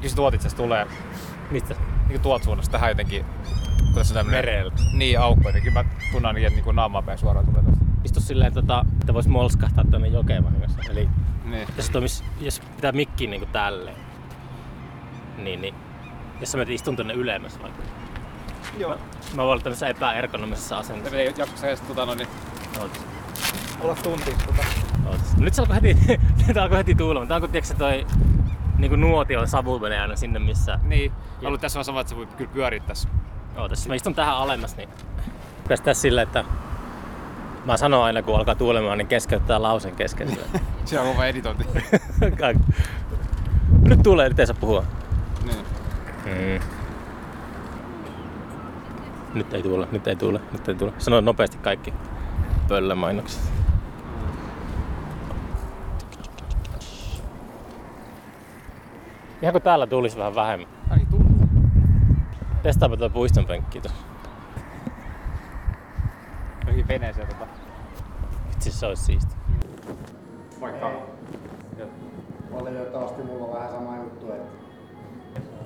Eikö se tuot itse tulee Mistä? niin tuolta suunnasta tähän jotenkin, kun tässä on tämmönen... Mereltä. Niin, aukko. Jotenkin mä tunnen niin, että niin naamaa päin suoraan tulee tästä. Istu silleen, tota, että vois molskahtaa tuonne jokeen vahingossa. Eli Niin. jos, toimis, jos pitää mikkiin niinku tälleen, niin, niin jos sä menet istun tonne ylemmäs vaikka. Joo. Mä voin olla tämmöisessä epäergonomisessa Mä asennossa. ei jaksa edes tota noin, niin Ootas, olla tunti tota. ootas. Nyt se alkoi heti, nyt alkoi heti tuulemaan. Tää on kun tiiäksä toi niinku nuotion savu menee aina sinne missä... Niin. Ja- Ollut tässä on sama, että se voi kyllä pyöriä tässä. Ootas, jos mä istun tähän alemmas, niin pitäis tässä silleen, että Mä sanon aina, kun alkaa tuulemaan, niin keskeyttää lausen kesken. Siellä on kova editointi. nyt tulee, nyt ei saa puhua. niin. Mm. Nyt ei tule, nyt ei tule, nyt ei tule. Sano nopeasti kaikki pöllömainokset. Ihan kun täällä tulisi vähän vähemmän. Ai tullut. Testaapa tuo puiston penkki tuossa. Johonkin veneeseen tota. Itse se olisi siisti. Vaikka. Valitettavasti mulla on vähän sama juttu, että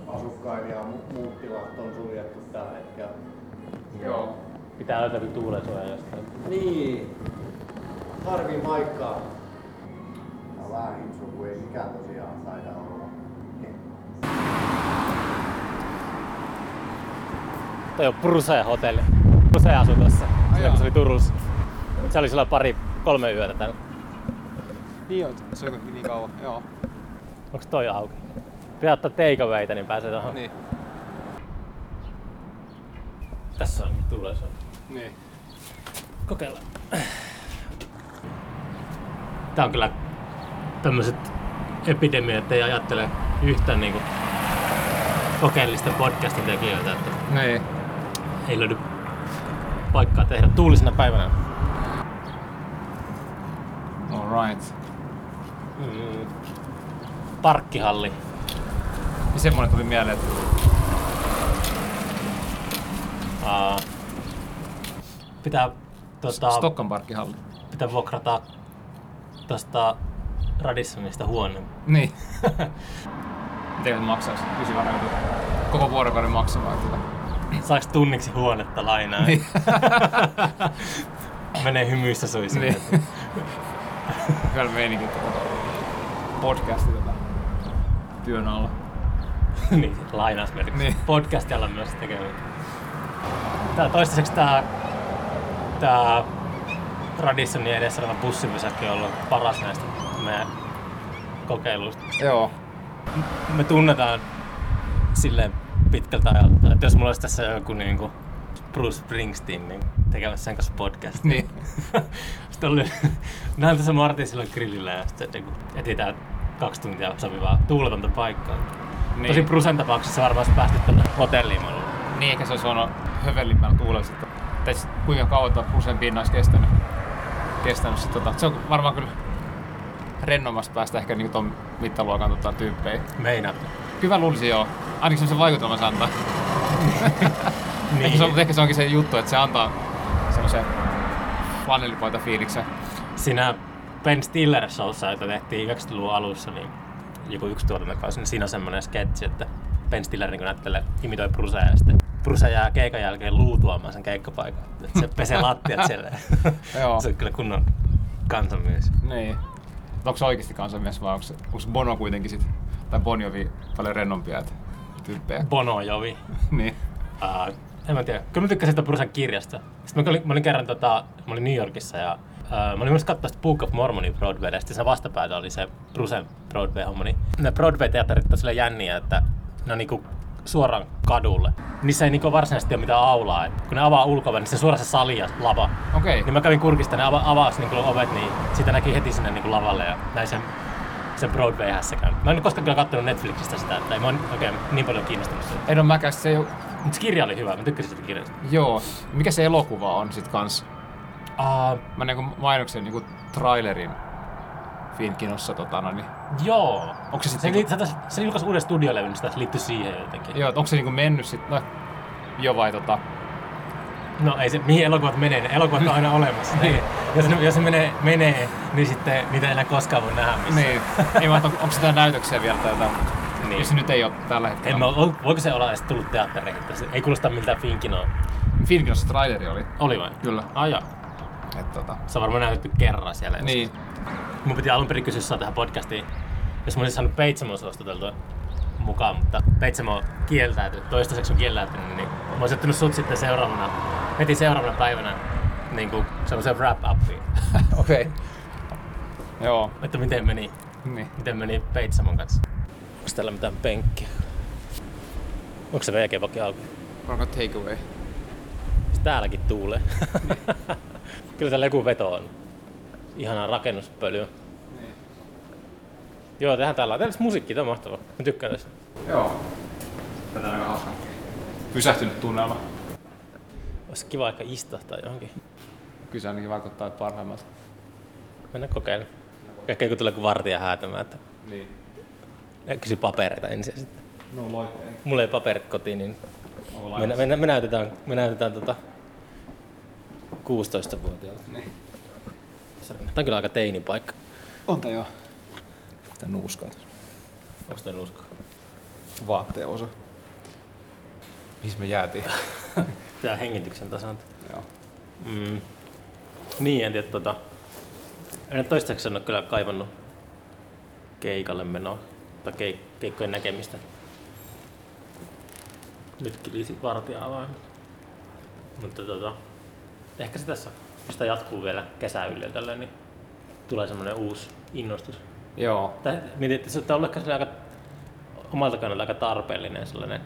asukkaiden ja mu- muut tilat on suljettu tällä hetkellä. Joo. Pitää löytää kyllä tuulensuoja jostain. Niin. Harvi paikkaa. Tää on vähän hipsu, kun ei mikään tosiaan taida olla. Toi on Brusea hotelli. Brusea asui tossa. Silloin jaa. kun se oli Turussa. Se oli silloin pari, kolme yötä täällä. Niin on. Se on niin kauan. Joo. Onks toi auki? Pitää ottaa takeawayta, niin pääsee tohon. Niin. Tässä on tuulensuoja. Niin. Kokeillaan. Tää on kyllä tämmöiset epidemiat ei ajattele yhtään niinku kokeellisten podcastin tekijöitä, että Niin. Ei löydy paikkaa tehdä tuulisena päivänä. Alright. Mm. Parkkihalli. Ja semmonen tuli mieleen, että Aa. Pitää, tota, Stokkan parkkihalli. pitää vuokrata tosta Radissonista huone. Niin. Miten se maksaisi? Varmaan. Koko vuorokauden maksamaan. Tuota. Saaks tunniksi huonetta lainaa? Niin. Menee hymyissä suisi. niin. Hyvä meininki tuota. Podcasti tota. Työn alla. niin, lainausmerkiksi. Niin. Podcastilla myös tekemään. Tää toistaiseksi tää, tää Radissonin edessä oleva bussipysäkki on ollut paras näistä meidän kokeiluista. Joo. Me tunnetaan silleen pitkältä ajalta, että jos mulla olisi tässä joku niinku Bruce Springsteen niin tekemässä sen kanssa podcast. Niin. sitten oli, näin tässä Martin silloin grillillä ja sitten niinku etsitään kaksi tuntia sopivaa tuuletonta paikkaa. Niin. Tosi Brusen tapauksessa varmaan olisi päästy tänne hotelliin. Niin, ehkä se olisi voinut hövellimmällä tuulella sitten. Tai kuinka kauan tuo Brusen pinna olisi kestänyt. kestänyt sit, tota. Se on varmaan kyllä rennommasta päästä ehkä niinku ton mittaluokan tota, tyyppejä. Meinaat. Kyllä luulisin joo. Ainakin se vaikutelman se antaa. Niin. Ehkä, se on, ehkä se onkin se juttu, että se antaa semmoisen flanellipoita fiiliksen. Siinä Ben Stiller showssa, jota tehtiin 90-luvun alussa, niin joku yksi tuotantokausi, niin siinä on semmoinen sketsi, että Ben Stiller niin näyttelee, imitoi Brusea ja sitten Bruce jää keikan jälkeen luutuamaan sen keikkapaikan. Että se pesee lattiat siellä. Joo. se on kyllä kunnon kansanmies. Niin. Onko se oikeasti kansanmies vai onko, onko Bono kuitenkin sit, tai Bon Jovi paljon rennompia tyyppejä? Bono Jovi. niin. Uh, en mä tiedä. Kyllä mä tykkäsin sitä Brucen kirjasta. Sitten mä olin, mä olin kerran tota, mä olin New Yorkissa ja uh, mä olin myös katsoa sitä Book of Mormonin Broadwaylla ja sitten sen vastapäätä oli se Brucen Broadway-homma. Niin ne Broadway-teatterit on silleen jänniä, että ne on niinku suoraan kadulle. Niissä ei niinku varsinaisesti ole mitään aulaa. Et kun ne avaa ulkoven, niin se suoraan se sali ja lava. Okei. Niin mä kävin kurkista, ne ava, avasi niinku ovet, niin siitä näki heti sinne niinku lavalle ja näin sen, sen Broadway-hässäkään. Mä en koskaan kyllä kattonut Netflixistä sitä, että ei mä oon oikein niin paljon kiinnostunut siitä. En ole mäkään, se ei oo- Mutta se kirja oli hyvä, mä tykkäsin sitä kirjasta. Joo. Mikä se elokuva on sit kans? Uh, Mä näin mainoksen niinku trailerin Finkinossa tota no, niin. joo. Onko se Se, sitten... li, se, taas- se julkaisi uuden studiolevyn, niin sitä liittyy siihen jotenkin. Joo, onko se niinku mennyt sit, no, jo vai tota, No ei se, mihin elokuvat menee, ne elokuvat on aina olemassa. Niin. jos, ne, jos se menee, menee, niin sitten niitä ei enää koskaan voi nähdä missään. niin, ei mä, onko, sitä näytöksiä vielä tai jotain Niin. Jos se nyt ei ole tällä En hetkellä. mä, vo- voiko se olla edes tullut teattereihin? Ei kuulosta miltään Finkinoa. Finkinossa traileri oli. Oli vai? Kyllä. Ai joo. Et, tota, Se on varmaan näytetty kerran siellä. niin. Mun piti alun perin kysyä sua tähän podcastiin, jos mä olisin saanut Peitsamon suositeltua mukaan, mutta Peitsamo kieltäytyi, toistaiseksi on kieltäytynyt, niin mä olisin ottanut sut sitten seuraavana, heti seuraavana päivänä niin kuin semmoisen wrap-upiin, Okei. Okay. Joo. että miten meni, Niin. miten meni Peitsamon kanssa. Onko täällä mitään penkkiä? Onko se VG-vakki auki? Onko take away? Täälläkin tuulee. Kyllä täällä joku veto on. Ihanaa rakennuspölyä. Joo, tehdään täällä. Täällä musiikki, tämä on mahtavaa. Mä tykkään tästä. Joo. Tätä on aika hauska. Pysähtynyt tunnelma. Olisi kiva aika istahtaa johonkin. Kyllä se ainakin vaikuttaa parhaimmalta. Mennään kokeilemaan. Ehkä kun tulee vartija häätämään, että Niin. kysy papereita ensin sitten. No loikeen. Mulla ei paperit kotiin, niin me, me, me, näytetään, me näytetään tota 16-vuotiaalta. Niin. Tämä on kyllä aika teinipaikka. On tää joo. Tää nuuskaa tässä. Onko toi nusko? Vaatteen osa. Missä me jäätiin? Tää hengityksen tasanta. joo. Mm. Niin, en tiedä, tota... En toistaiseksi ole kyllä kaivannut keikalle menoa tai keik- keikkojen näkemistä. Nyt kilisi vartijaa vain. Mutta tota, ehkä se tässä, jos sitä jatkuu vielä kesä tällä, niin tulee semmoinen uusi innostus. Joo. Tää, mietin, että se on ollut ehkä aika, omalta kannalta aika tarpeellinen sellainen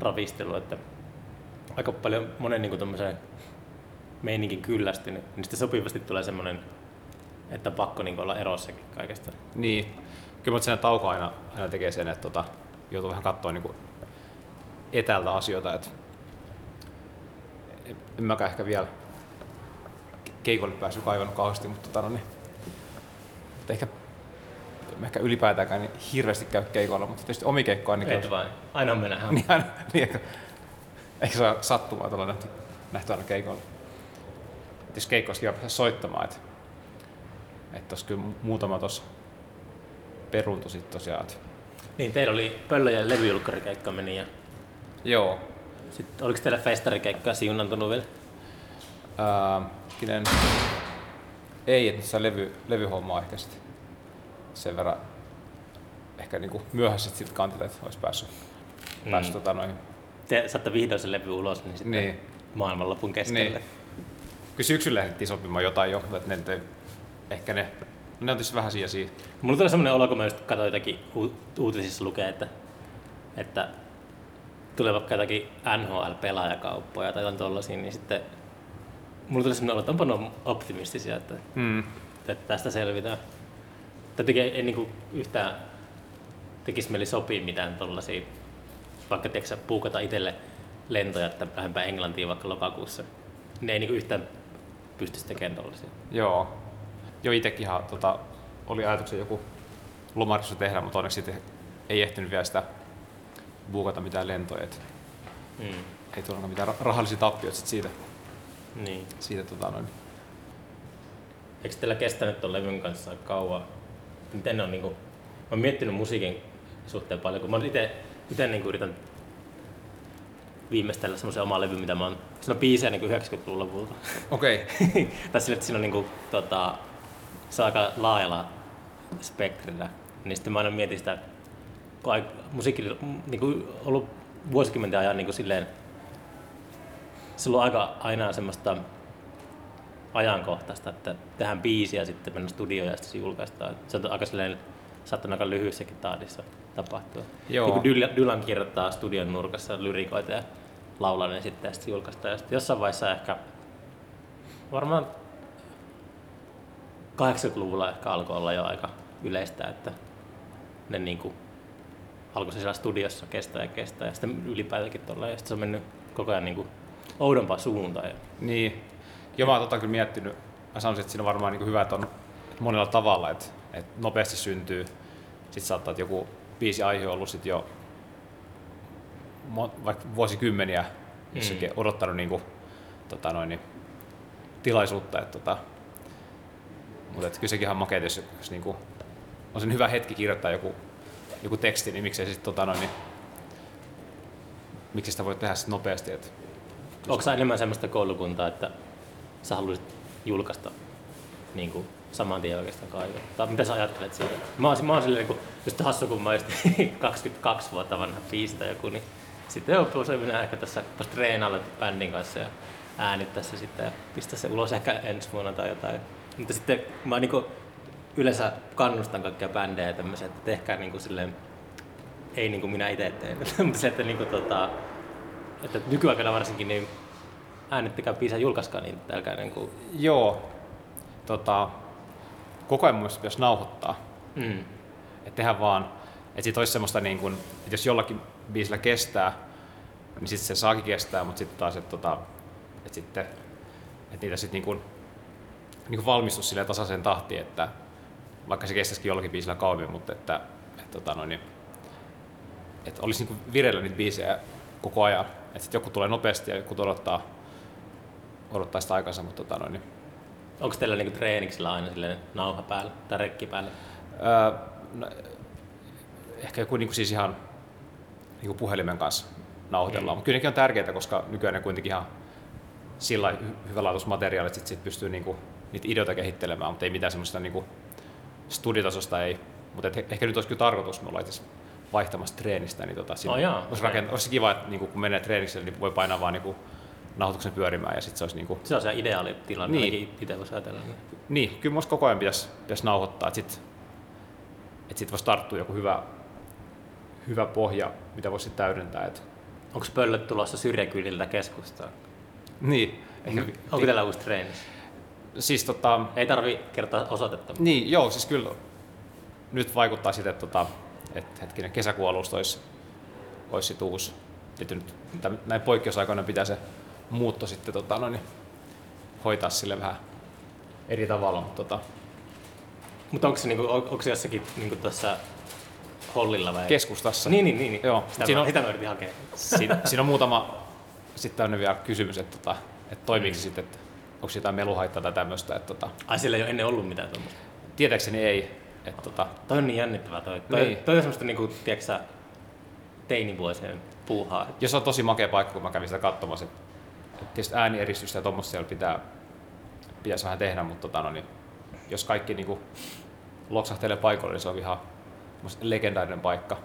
ravistelu, että aika paljon monen niin tommoseen meininkin kyllästynyt, niin sitten sopivasti tulee semmoinen, että on pakko niin olla erossakin kaikesta. Niin. Kyllä mutta sen tauko aina, aina tekee sen, että tota, joutuu vähän katsoa niin etäältä asioita. Et en, mäkään ehkä vielä keikolle päässyt kaivannut kauheasti, mutta tota, no niin, mutta ehkä, mä ehkä ylipäätäänkään niin hirveästi käy keikoilla, mutta tietysti omi keikko ainakin Et vain. Aina on mennä. niin, aina, niin ehkä se on sattumaa, että ollaan nähty, nähty aina keikoilla. Et jos keikko olisi kiva päästä soittamaan, että et tos kyllä mu- muutama tuossa peruuntu sit tosiaan. Niin, teillä oli pöllöjen levyjulkkarikeikka meni ja Joo. sitten oliko teillä festarikeikkaa siunantunut vielä? Ää, kinen, ei, että se levy, levyhomma on ehkä sit sen verran ehkä niinku myöhässä sit kantilta, että olisi päässyt, mm. päässyt tota noin. Te saatte vihdoin sen levy ulos, niin sitten Niin. maailmanlopun keskelle. Niin. Kyllä syksyllä lähdettiin sopimaan jotain jo, mutta ne, ei- ehkä ne, ne on tietysti vähän siinä siinä. Mulla tuli semmoinen olo, kun mä just katsoin jotakin uutisissa lukee, että, että tulee vaikka jotakin NHL-pelaajakauppoja tai jotain tollasia, niin sitten mulla tuli semmoinen olo, että onpa ne optimistisia, että, Mm. että tästä selvitään. Teki, ei niinku yhtään tekisi mieli sopia mitään tollasia, vaikka tiedätkö, puukata itselle lentoja, että lähempää Englantiin vaikka lokakuussa. Ne ei niinku yhtään pystyisi tekemään tollasia. Joo. Jo itekin ihan tota, oli ajatuksen joku lomareissu tehdä, mutta onneksi sitten ei ehtinyt vielä sitä buukata mitään lentoja. Et Mm. ei tullut mitään ra- rahallisia tappioita sit siitä. Niin. siitä tota, noin. Eikö teillä kestänyt tuon levyn kanssa kauan? Miten ne on niinku, mä oon miettinyt musiikin suhteen paljon, kun mä itse ite niinku yritän viimeistellä semmoisen oman levyn, mitä mä oon, siinä on biisejä 90-luvun lopulta. Okei. Okay. tai sille, että siinä on niinku, tota, se on aika laajalla spektrillä. Niin sitten mä aina mietin sitä, kun ai- musiikki on niinku, ollut vuosikymmenten ajan niinku silleen, se on aika aina semmoista ajankohtaista, että tehdään biisi ja sitten mennään studioon ja sitten se julkaistaan. Se on aika silleen, saattanut aika lyhyessäkin tahdissa tapahtua. Joo. Niin kuin Dylan, Dylan kirjoittaa studion nurkassa lyrikoita ja laulaa ne sitten ja sitten julkaistaan. Ja sitten jossain vaiheessa ehkä, varmaan 80-luvulla ehkä alkoi olla jo aika yleistä, että ne niin kuin alkoi se siellä studiossa kestää ja kestää ja sitten ylipäätänkin tuolla ja sitten se on mennyt koko ajan niin kuin oudompaan suuntaan. Niin. Joo, mä oon tota kyllä miettinyt. Mä sanoisin, että siinä on varmaan niin hyvä, että on monella tavalla, että, että nopeasti syntyy. Sitten saattaa, että joku biisi aihe on ollut sit jo vaikka vuosikymmeniä jossakin mm. odottanut niin kuin, tota noin, niin, tilaisuutta. Että, tota, mutta että kyllä sekin ihan makea, jos, jos niin kuin, on sen hyvä hetki kirjoittaa joku joku teksti, niin miksei se sitten tota noin, niin, miksi sitä voi tehdä sit nopeasti. Et, Onko sä enemmän semmoista koulukuntaa, että sä haluaisit julkaista niin kuin, saman tien oikeastaan kaiken? Tai mitä sä ajattelet siitä? Mä oon, mä oon silleen, niin kuin, just hassu, kun mä oon just 22 vuotta vanha biisi tai joku, niin sitten on minä ehkä tässä treenailla bändin kanssa ja äänittää se sitten ja pistää se ulos ehkä ensi vuonna tai jotain. Mutta sitten mä niin kuin, yleensä kannustan kaikkia bändejä ja tämmöisiä, että tehkää niin kuin silleen, ei niin kuin minä itse teen, mutta se, että, niin kuin, tota, että nykyaikana varsinkin niin äänittäkää biisää, julkaiskaa niin älkää niin kuin, joo, tota, koko ajan mielestä pitäisi nauhoittaa. mm, Että tehdään vaan, että sit olisi semmoista niin kuin, että jos jollakin biisillä kestää, niin sitten se saakin kestää, mutta sitten taas, että tota, että sitten, että niitä sitten niin kuin, niin kuin valmistus silleen tasaiseen tahtiin, että vaikka se kestäisikin jollakin biisillä kauemmin, mutta että, että, tota noin, niin, että olisi niin kuin vireillä niitä biisejä koko ajan. Että sitten joku tulee nopeasti ja joku odottaa, odottaa sitä aikansa, mutta tota noin, niin, onko teillä niin kuin, treeniksillä aina silleen nauha päällä tai rekki päällä? Öö, no, ehkä joku niin kuin siis ihan niin puhelimen kanssa nauhoitellaan, Mm. mutta kyllä nekin on tärkeää, koska nykyään ne kuitenkin ihan sillä hyvälaatuiset materiaalit, että sit pystyy niin kuin, niitä ideoita kehittelemään, mutta ei mitään semmoista niin kuin studiotasosta ei. Mutta ehkä nyt olisi kyllä tarkoitus, me ollaan itse vaihtamassa treenistä, niin tota, Oh, jaa, olisi, okei. rakent- olisi kiva, että niin kuin, kun menee treenikselle, niin voi painaa vaan niin kuin, nauhoituksen pyörimään ja sitten se olisi niin kuin, Se on se ideaali tilanne, Niin. niin. itse voisi ajatella. Niin. niin, kyllä musta koko ajan pitäisi, pitäisi nauhoittaa, että sitten et sit voisi tarttua joku hyvä, hyvä pohja, mitä voisi täydentää. Et, Onko pöllöt tulossa syrjäkyliltä keskustaan? niin, ehkä, Onko teillä uusi treeni? siis tota, Ei tarvi kertoa osoitetta. niin, joo, siis kyllä nyt vaikuttaa sitten, että, tota, että hetkinen, kesäkuun alusta olisi, olisi sit uusi. Että nyt näin poikkeusaikoina pitää se muutto sitten tota, noin, hoitaa sille vähän eri tavalla, mutta tota, Mutta onko se, niinku, on- onko se jossakin niinku tuossa hollilla vai? keskustassa. Niin, niin, niin. niin. Joo, Sitä, siinä on- sitä mä yritin hakea. Siinä, siinä on muutama sitten tämmöinen vielä kysymys, että, tota, että toimiiko se sitten, että onko jotain meluhaittaa tai tämmöistä. Että, tota, Ai sillä ei ole ennen ollut mitään tuommoista. tietääkseni ei. Että, tota, Toi on niin jännittävää toi. Toi, Niin. toi on semmoista niinku, tiedätkö teinivuosien puuhaa. jos on tosi makea paikka, kun mä kävin sitä katsomassa, tietysti äänieristystä ja tuommoista siellä pitää, pitäisi vähän tehdä, mutta tota, no, niin, jos kaikki niin kuin, loksahtelee paikoille, niin se on ihan semmoista legendaarinen paikka.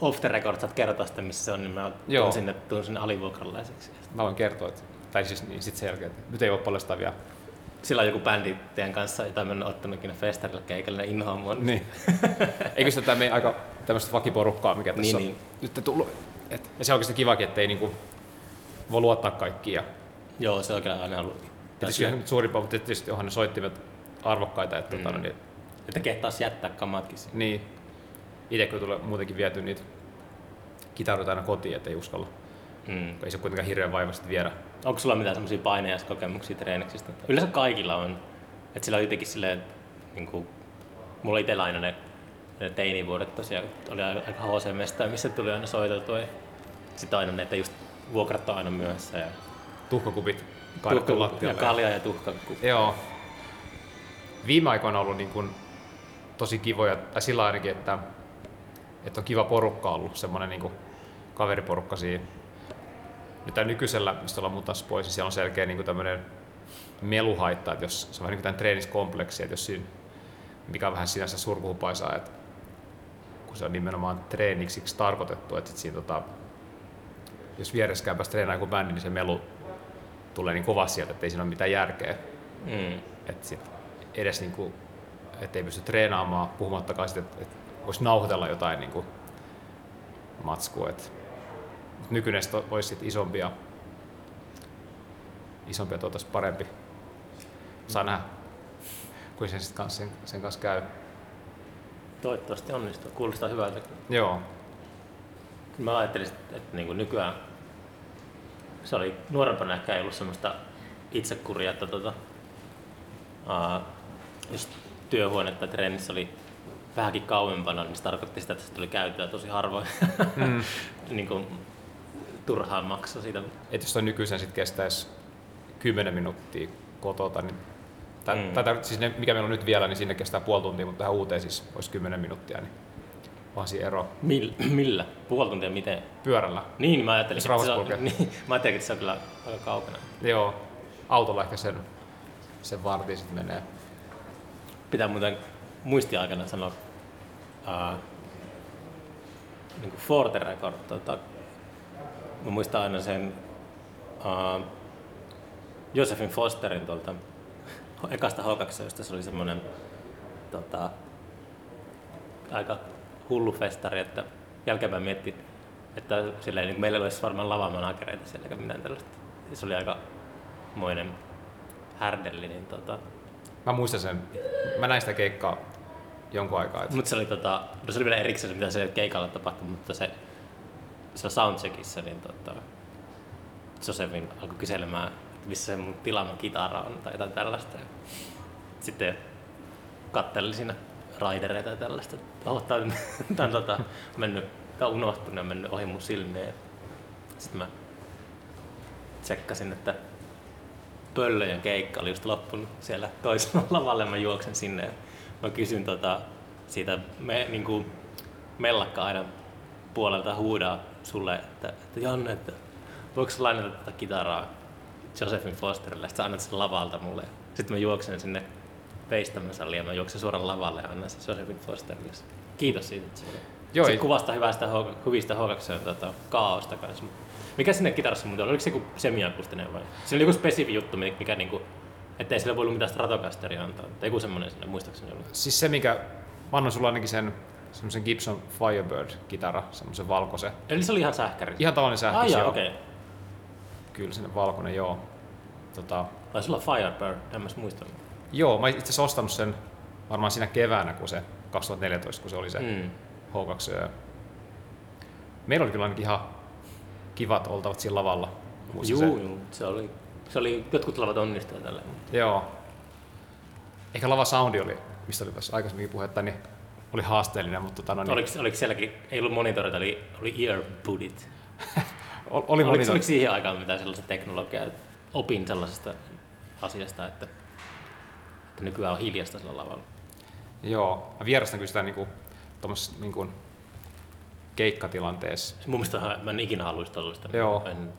Off the record saat kertoa sitä, missä se on, niin mä Joo. tuun sinne, tuun sinne alivuokralaiseksi. Mä voin kertoa, että, tai siis niin, sit sen jälkeen, että nyt ei voi paljastaa vielä. Sillä on joku bändi teidän kanssa, jota mä en ole ottanut ikinä festarilla inhoaa mua. Niin. Eikö sitä meidän aika tämmöistä vakiporukkaa, mikä tässä Niin, on niin. nyt tullut. Et, ja se on oikeasti kivakin, että ei niinku voi luottaa kaikkiin. Ja, Joo, se on kyllä aina ollut. tietysti nyt suurimpaa, mutta tietysti onhan ne soittimet arvokkaita. Että, mm. tota, no niin, Että kehtaas jättää kamatkin sinne. niin, itse kun tulee muutenkin viety niitä kitaroita aina kotiin, ettei uskalla. Mm. Ei se kuitenkaan hirveän vaivaista viedä. Onko sulla mitään semmoisia painajaiskokemuksia treeniksistä? Yleensä kaikilla on. Että sillä on jotenkin silleen, niin kuin, mulla itsellä aina ne, ne teinivuodet tosiaan, oli aika HC-mesta, missä tuli aina soiteltua. Sitten aina ne, että just vuokrat on aina myöhässä. Ja, Tuhkakupit kaadettu tuhka, ja lattialle. kalja ja tuhka. Joo. Viime aikoina on ollut niin kuin tosi kivoja, tai sillä ainakin, että, että on kiva porukka ollut, semmoinen niin kuin kaveriporukka siinä. Nyt täällä nykyisellä, mistä ollaan muutamassa pois, niin siellä on selkeä niin kuin tämmöinen meluhaitta, että jos se on vähän niin kuin treeniskompleksi, että jos siinä, mikä on vähän sinänsä surkuhupaisaa, että kun se on nimenomaan treeniksiksi tarkoitettu, että sit siinä tota, jos viereskään päästä treenaamaan joku bändi, niin se melu tulee niin kovasti sieltä, että ei siinä ole mitään järkeä Mm. että sit edes niinku, ettei pysty treenaamaan, puhumattakaan sitten, että, että voisi nauhoitella jotain niinku matskua. Et, nykyinen sit olisi sit isompia, isompia tuotais parempi. Saa nähdä, kuin sen, sit kanssa, sen, sen kanssa käy. Toivottavasti onnistuu. Kuulostaa hyvältä. Joo, Mä ajattelin, että, niin kuin nykyään se oli nuorempana ehkä ei ollut semmoista itsekuria, että tota, aa, jos työhuone tai treenissä oli vähänkin kauempana, niin se tarkoitti sitä, että se tuli käytyä tosi harvoin. mm. niin kuin, turhaan maksaa siitä. että jos toi nykyisen sit kestäisi 10 minuuttia kotota, niin tai, Mm. tai, siis ne, mikä meillä on nyt vielä, niin sinne kestää puoli tuntia, mutta tähän uuteen siis olisi 10 minuuttia, niin Pasi ero Millä? Millä? Puoli tuntia miten? pyörällä. Niin, mä ajattelin, että se on, niin, mä ajattelin, että se on kyllä aika kaukana. Joo, autolla ehkä sen, sen vartin sitten menee. Pitää muuten muistiaikana sanoa uh, niin kuin Forte Record. Tota, mä muistan aina sen uh, Josephine Fosterin tuolta ekasta H2, se oli semmoinen tota, aika hullu festari, että jälkeenpäin mietti, että sillä niin meillä olisi varmaan lavamanagereita siellä eikä mitään tällaista. Se oli aika moinen härdelli, niin tota, Mä muistan sen, mä näin sitä keikkaa jonkun aikaa. Et Mutta se oli, tota, no se oli vielä erikseen, mitä se keikalla tapahtui, mutta se, se soundcheckissa, niin tota, Josefin alkoi kyselemään, että missä se mun tilaama kitara on tai jotain tällaista. Sitten katteli siinä raidereita ja tällaista. Oh, tää on, tää on tota, mennyt, on unohtunut ja mennyt ohi mun silmien. Sitten mä tsekkasin, että Pöllöjen keikka oli just loppunut siellä toisella lavalle. Mä juoksen sinne mä kysyn tota, siitä me, niin kuin mellakka aina puolelta huudaa sulle, että, että Janne, että voiko sä lainata tätä kitaraa Josephine Fosterille, sitten sä annat sen lavalta mulle. Sitten mä juoksen sinne veistämösalliin ja mä juoksen suoraan lavalle ja annan sen Josephine Fosterille. Kiitos siitä. Joo, se ei- kuvastaa hyvästä, hyvistä H2 tota, kaaosta kanssa. Mikä sinne kitarassa muuten oli? Oliko se joku semiakustinen vai? Se oli joku spesifi juttu, mikä, mikä niinku, ettei sille voi ollut mitään Stratocasteria antaa. Tai joku semmoinen sinne, muistaakseni ollut. Siis se, mikä, mä annan sulla ainakin sen semmoisen Gibson Firebird-kitara, semmoisen valkoisen. Eli se oli ihan sähkäri. Ihan tavallinen jaa, joo. okei. Okay. Kyllä sinne valkoinen, joo. Tota, Taisi olla Firebird, en mä joo, mä itse asiassa ostanut sen varmaan siinä keväänä, kun se 2014, kun se oli se Mm. H2. ja Meillä oli kyllä ainakin ihan kivat oltavat siinä lavalla. Juu, se. juu, se oli, se oli, jotkut lavat onnistuivat tällä. Joo. Ehkä lava soundi oli, mistä oli tässä aikaisemminkin puhetta, niin oli haasteellinen, mutta tota, no, niin, Oliko, oliko sielläkin, ei ollut monitoreita, oli, oli earbudit. oli, oli Oliko, monitor- oliko siihen aikaan mitään sellaista teknologiaa, opin sellaisesta asiasta, että, että nykyään on hiljasta sillä lavalla. Joo, mä vierastan kyllä sitä niinku, tommosessa niinku, keikkatilanteessa. Mun mielestä mä en ikinä haluaisi tollaista. Joo. En,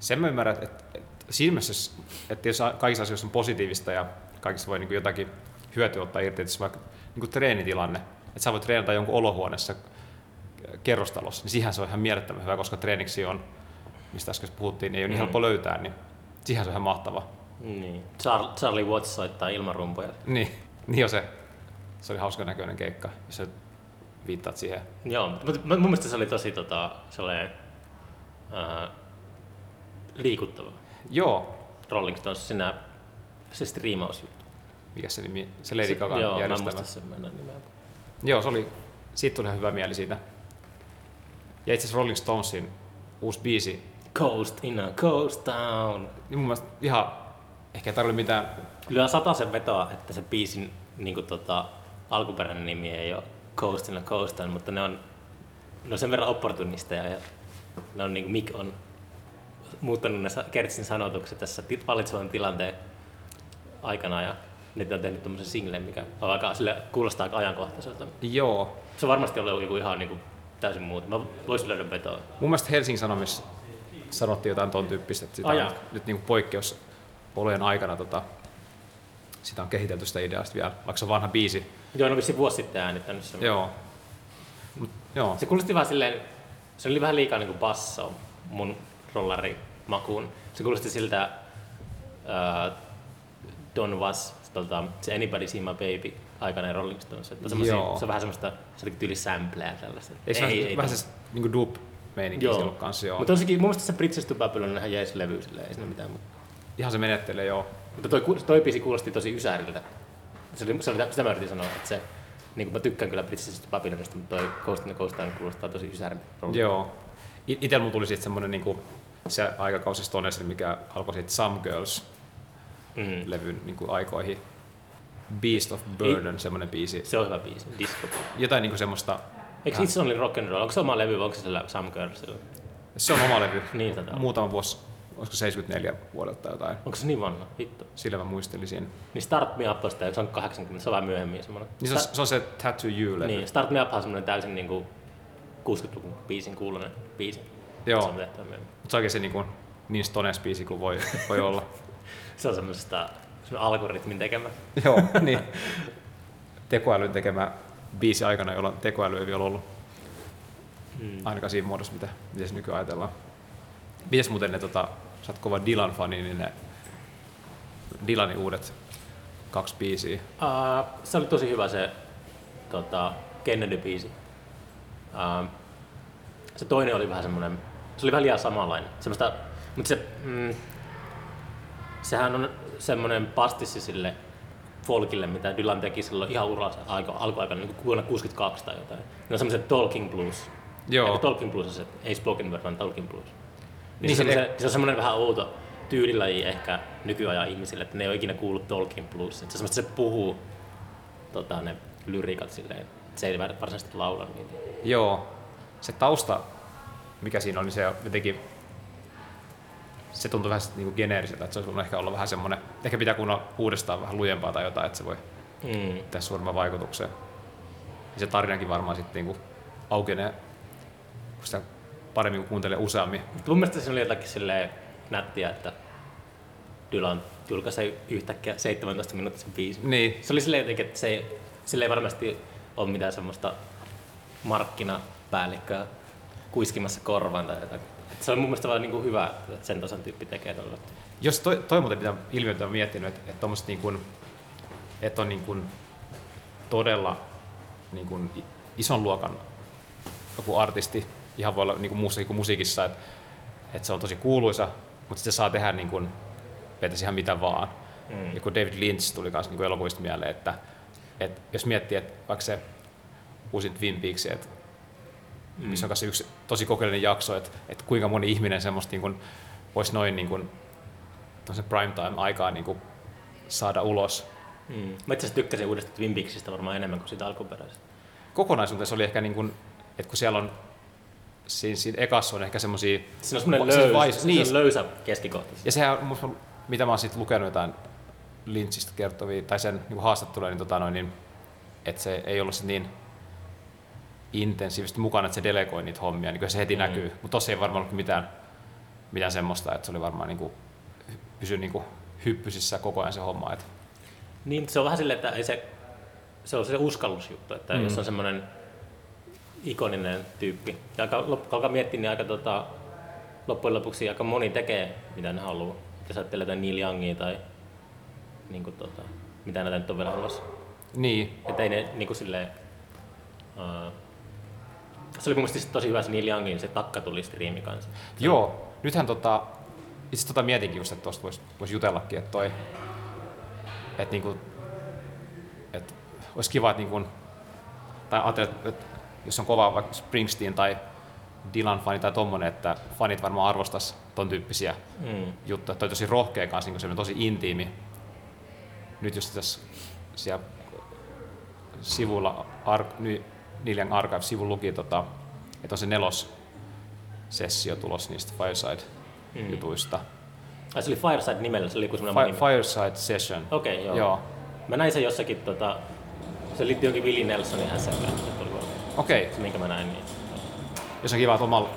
Sen mä ymmärrän, että, että siinä mielessä, että jos kaikissa asioissa on positiivista ja kaikissa voi niinku jotakin hyötyä ottaa irti, että vaikka niinku treenitilanne, että sä voit treenata jonkun olohuoneessa kerrostalossa, niin siihen se on ihan mielettömän hyvä, koska treeniksi on, mistä äsken puhuttiin, niin ei ole niin Mm. helppo löytää, niin siihen se on ihan mahtava. niin. Char- Charlie Watts soittaa ilman rumpuja. Niin, niin on se. Se oli hauska näköinen keikka, jos viittaat siihen. Joo, mutta mun mielestä se oli tosi tota, sellainen, ää, liikuttava. Joo, Rolling Stones, siinä se striimausjuttu. mikä se nimi, se Lady Se- Gaga Joo, mä en järjestämä. muista sen mennä nimeä. Joo, se oli, siitä tuli ihan hyvä mieli siitä. Ja itse asiassa Rolling Stonesin uusi biisi, Coast in a coast town. niin mun mielestä ihan, ehkä ei tarvitse mitään, Kyllä sen vetoa, että se biisin niin kuin, tota, alkuperäinen nimi ei ole Coast in a Coast Town, mutta ne on, ne on sen verran opportunisteja ja ne on niin kuin Mick on muuttanut ne Kertsin sanotukset tässä vallitsevan tilanteen aikana ja nyt ne on tehnyt tämmöisen singlen, mikä on aika, sille kuulostaa aika ajankohtaiselta. joo. Se on varmasti ollut joku ihan niin kuin, täysin muuta. Mä voisin löydä vetoa. Mun mielestä Helsingin Sanomissa sanottiin jotain ton tyyppistä, että sitä Ai on nyt, niin poikkeusolojen aikana tota, sitä on kehitelty sitä ideasta vielä, vaikka se on vanha biisi. Joo, no vissiin vuosi sitten äänittänyt sen. Joo. Mut, joo. Se kuulosti vähän silleen, se oli vähän liikaa niinku basso mun rollarimakuun. Se kuulosti siltä uh, Don Was, tolta, se Anybody See My Baby aikainen Rolling Stones. Että se on vähän semmoista se oli tyyli sampleja tällaista. Eikö se vähän, vähän se niin dub meininki Joo. silloin kanssa, joo. Mutta tosikin, mun mielestä se Bridges to Babylon on ihan jees levy, silleen, ei siinä mitään muuta. Ihan se menettelee, joo. Mutta toi, toi biisi kuulosti tosi ysäriltä. Se oli, se oli, sitä mä yritin sanoa, että se, niin kuin mä tykkään kyllä Bridges to Babylonista, mutta toi Coast in the Coast kuulostaa tosi ysäriltä. Joo. Itellä mun tuli sitten semmonen niinku, se aikakausi Stonesille, mikä alkoi siitä Some Girls-levyn Mm. niinku aikoihin. Beast of Burden, semmonen biisi. Se on hyvä biisi, disco. Jotain niinku semmoista, Eikö It's Only Rock and Roll? Onko se oma levy vai onko se sillä Some Girlsilla? se on oma levy. Niin, tota. Muutama vuosi olisiko 74 vuodelta tai jotain. Onko se niin vanha? Vittu. Sillä mä muistelisin. Niin Start Me Up on sitä, se on 80, se on vähän myöhemmin semmoinen. Niin se, on, se on se Tattoo You-levy. Niin, Start Me Up on semmoinen täysin niinku 60-luvun biisin kuulunen biisi. Joo. Se myöhemmin. Mutta se on se niin, kuin, niin stones biisi kuin voi, voi olla. Se on semmoisesta algoritmin tekemä. Joo, niin. Tekoälyn tekemä biisi aikana, jolloin tekoäly ei vielä ollut Mm. ainakaan siinä muodossa, mitä, mitä se nykyään ajatellaan. Mites muuten ne, tota, sä oot kova Dylan-fani, niin ne Dylanin uudet kaksi biisiä. Uh, se oli tosi hyvä se tota, Kennedy-biisi. Uh, se toinen oli vähän semmoinen, se oli vähän liian samanlainen. Semmoista, mutta se, mm, sehän on semmoinen pastissi sille folkille, mitä Dylan teki silloin ihan uransa aika, alkuaikana, niin vuonna 62 tai jotain. Ne on semmoiset talking blues. Joo. Eikä talking blues on se, ei spoken word, vaan talking blues. Niin, Niin se, se- se, on semmoinen vähän outo tyylilaji ehkä nykyajan ihmisille, että ne ei ole ikinä kuullut talking blues. Että se, semmoista, se puhuu tota, ne lyriikat silleen, se ei varsinaisesti laula niitä. Joo, se tausta, mikä siinä niin se jotenkin se tuntui vähän niin kuin geneeriseltä, että se olisi voinut ehkä olla vähän semmoinen, ehkä pitää kuunnella uudestaan vähän lujempaa tai jotain, että se voi Mm. tehdä suuremman vaikutuksen. Ja se tarinakin varmaan sitten niin kuin aukenee, kun sitä paremmin kun kuuntelee useammin. Mun mielestä se oli jotakin silleen nättiä, että Dylan julkaisi yhtäkkiä 17 minuuttisen biisin. Niin, Se oli silleen jotenkin, että se ei, sille ei varmasti ole mitään semmoista markkinapäällikköä kuiskimassa korvaan tai jotain. Et se on mun mielestä vaan niinku hyvä, että sen tason tyyppi tekee tuolla. jos toi, toi muuten mitä ilmiötä on miettinyt, että, että, tommoset niin kuin, että on niin kuin todella niin kuin ison luokan joku artisti, ihan voi olla niin kuin muussakin kuin musiikissa, että, että se on tosi kuuluisa, mutta sitten se saa tehdä niin kuin, ihan mitä vaan. Mm. Ja kun David Lynch tuli myös niin elokuvista mieleen, että, että jos miettii, että vaikka se uusin Twin Peaks, että Mm. missä on kanssa yksi tosi kokeellinen jakso, että, että kuinka moni ihminen semmoista niin kuin, voisi noin niin kuin, primetime-aikaa niin kuin, saada ulos. Mm. Mä itse asiassa tykkäsin uudesta Twin Peaksista varmaan enemmän kuin siitä alkuperäisestä. Kokonaisuudessa oli ehkä, niin kuin, että kun siellä on, siinä, siinä ekassa on ehkä semmoisia, Siinä on semmoinen siis löysä, vais- niin. niin. löysä keskikohta. ja sehän, musta, mitä mä oon sitten lukenut jotain Lynchistä kertovia, tai sen niin haastatteluja, niin, tota noin, niin että se ei ollut sit niin intensiivisesti mukana, että se delegoi niitä hommia, niin kyllä se heti Mm. näkyy. Mutta tossa ei varmaan ollut mitään, mitään semmoista, että se oli varmaan niin kuin, pysy niin kuin hyppysissä koko ajan se homma. Että, Niin, se on vähän silleen, että ei se, se on se uskallusjuttu, että mm. Jos on semmoinen ikoninen tyyppi. Ja aika, alkaa miettiä, niin aika tota, loppujen lopuksi aika moni tekee, mitä ne haluaa. Jos ajattelee jotain Neil Youngia tai niin kuin, tota, mitä näitä nyt on vielä olemassa. niin, Että ei ne niin kuin silleen, uh, se oli mun mielestä tosi hyvä se Neil Youngin se takka tuli striimi kanssa. Joo, nythän tota, itse tota mietinkin just, että tuosta voisi vois jutellakin, että toi, että niinku, että olisi kiva, että niinku, tai ajattelin, että, jos on kova vaikka Springsteen tai Dylan fani tai tommonen, että fanit varmaan arvostas ton tyyppisiä Mm. juttuja. Toi tosi rohkea kanssa, niin se on tosi intiimi. Nyt just tässä siellä sivulla, Ar- Ny- Neil Young Archive-sivun luki, tota, että on se nelos sessio tulos niistä Fireside-jutuista. Ai se oli Fireside nimellä, se oli joku Fi- semmoinen nimi. Fireside Session. Okei, joo. Joo. Mä näin sen jossakin, tota, se liittyy jonkin Willie Nelsonin hässäkään, Okei, se minkä mä näin. Niin. jos on kiva, että omalla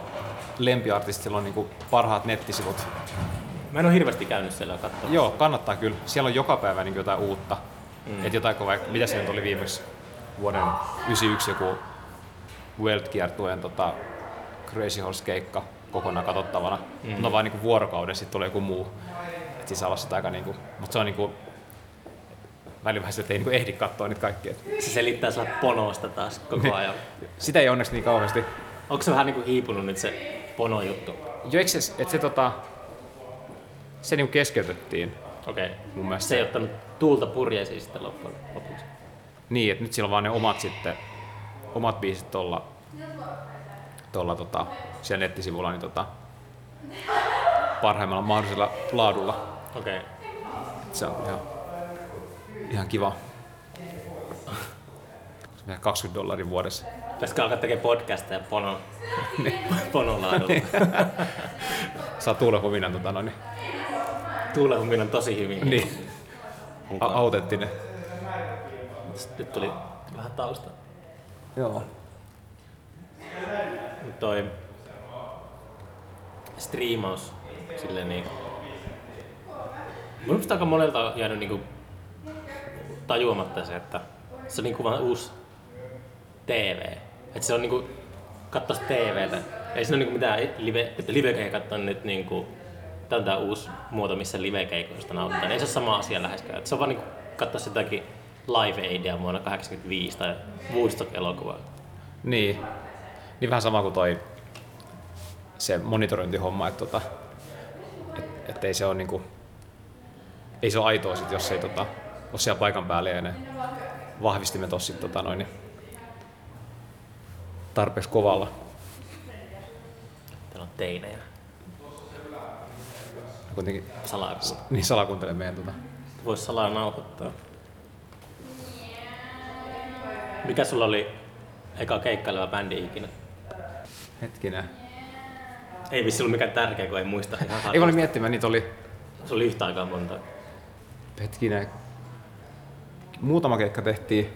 lempiartistilla on niinku parhaat nettisivut. Mä en ole hirveästi käynyt siellä katsomaan. Joo, kannattaa kyllä. Siellä on joka päivä niin jotain uutta. Mm. Mm. Et jotain, vaikka, mitä se nyt oli viimeksi vuoden 91 joku World Kiertueen tota, Crazy Horse keikka kokonaan katsottavana. Mm. No vaan niinku vuorokauden, sitten tulee joku muu. Et siis sitä aika niinku, mutta se on niinku, välillä vähän sitä, että ei niinku ehdi katsoa niitä kaikkia. Se selittää sulla ponosta taas koko ajan. Sitä ei onneksi niin kauheasti. Onko se vähän niinku hiipunut nyt se pono juttu? Jo, eikö se, että se, tota, se niinku keskeytettiin Okei. mun mielestä. Se ei ottanut tuulta purjeisiin sitten loppujen lopuksi. Niin, että nyt sillä on vaan ne omat sitten, omat biisit tuolla, tuolla tota, siellä nettisivulla niin tota, parhaimmalla mahdollisella laadulla. Okei. Et Se on ihan, ihan kiva. Se on ihan 20 dollaria vuodessa. Pitäisikö alkaa tekemään podcasteja ponon, ponon laadulla? saa Tuule Huminan tota, no, niin, Tuulen on tosi hyvin. niin, autenttinen. Nyt tuli vähän tausta. Joo. Mut toi striimaus silleen niin... Mun mielestä aika monelta on jäänyt niinku tajuamatta se, että se on niinku vaan uusi TV. Että se on niinku katsoisi TVtä. Ei siinä ole niinku mitään live, että livekeikat on nyt niinku Tämä on tämä uusi muoto, missä livekeikoista nautitaan. Ei se ole sama asia läheskään. Et se on vaan niinku katsoa jotakin Live Aidia vuonna 1985 tai Woodstock-elokuvaa. Niin. Niin vähän sama kuin toi se monitorointihomma, että tota, et, et ei se ole niinku, ei se ole aitoa sit, jos ei tota, ole siellä paikan päällä ja ne vahvistimet ole sit, tota, noin, niin tarpeeksi kovalla. Täällä on teinejä. Kuitenkin Salaa. niin salakuuntele meidän tota. Voisi salaa nauhoittaa. Mikä sulla oli eka keikkaileva bändi ikinä? Hetkinen. Ei vissi ollut mikään tärkeä, kun ei muista ihan Ei mä olin miettimään, niitä oli Se oli yhtä aikaa monta. hetkinen. Muutama keikka tehtiin,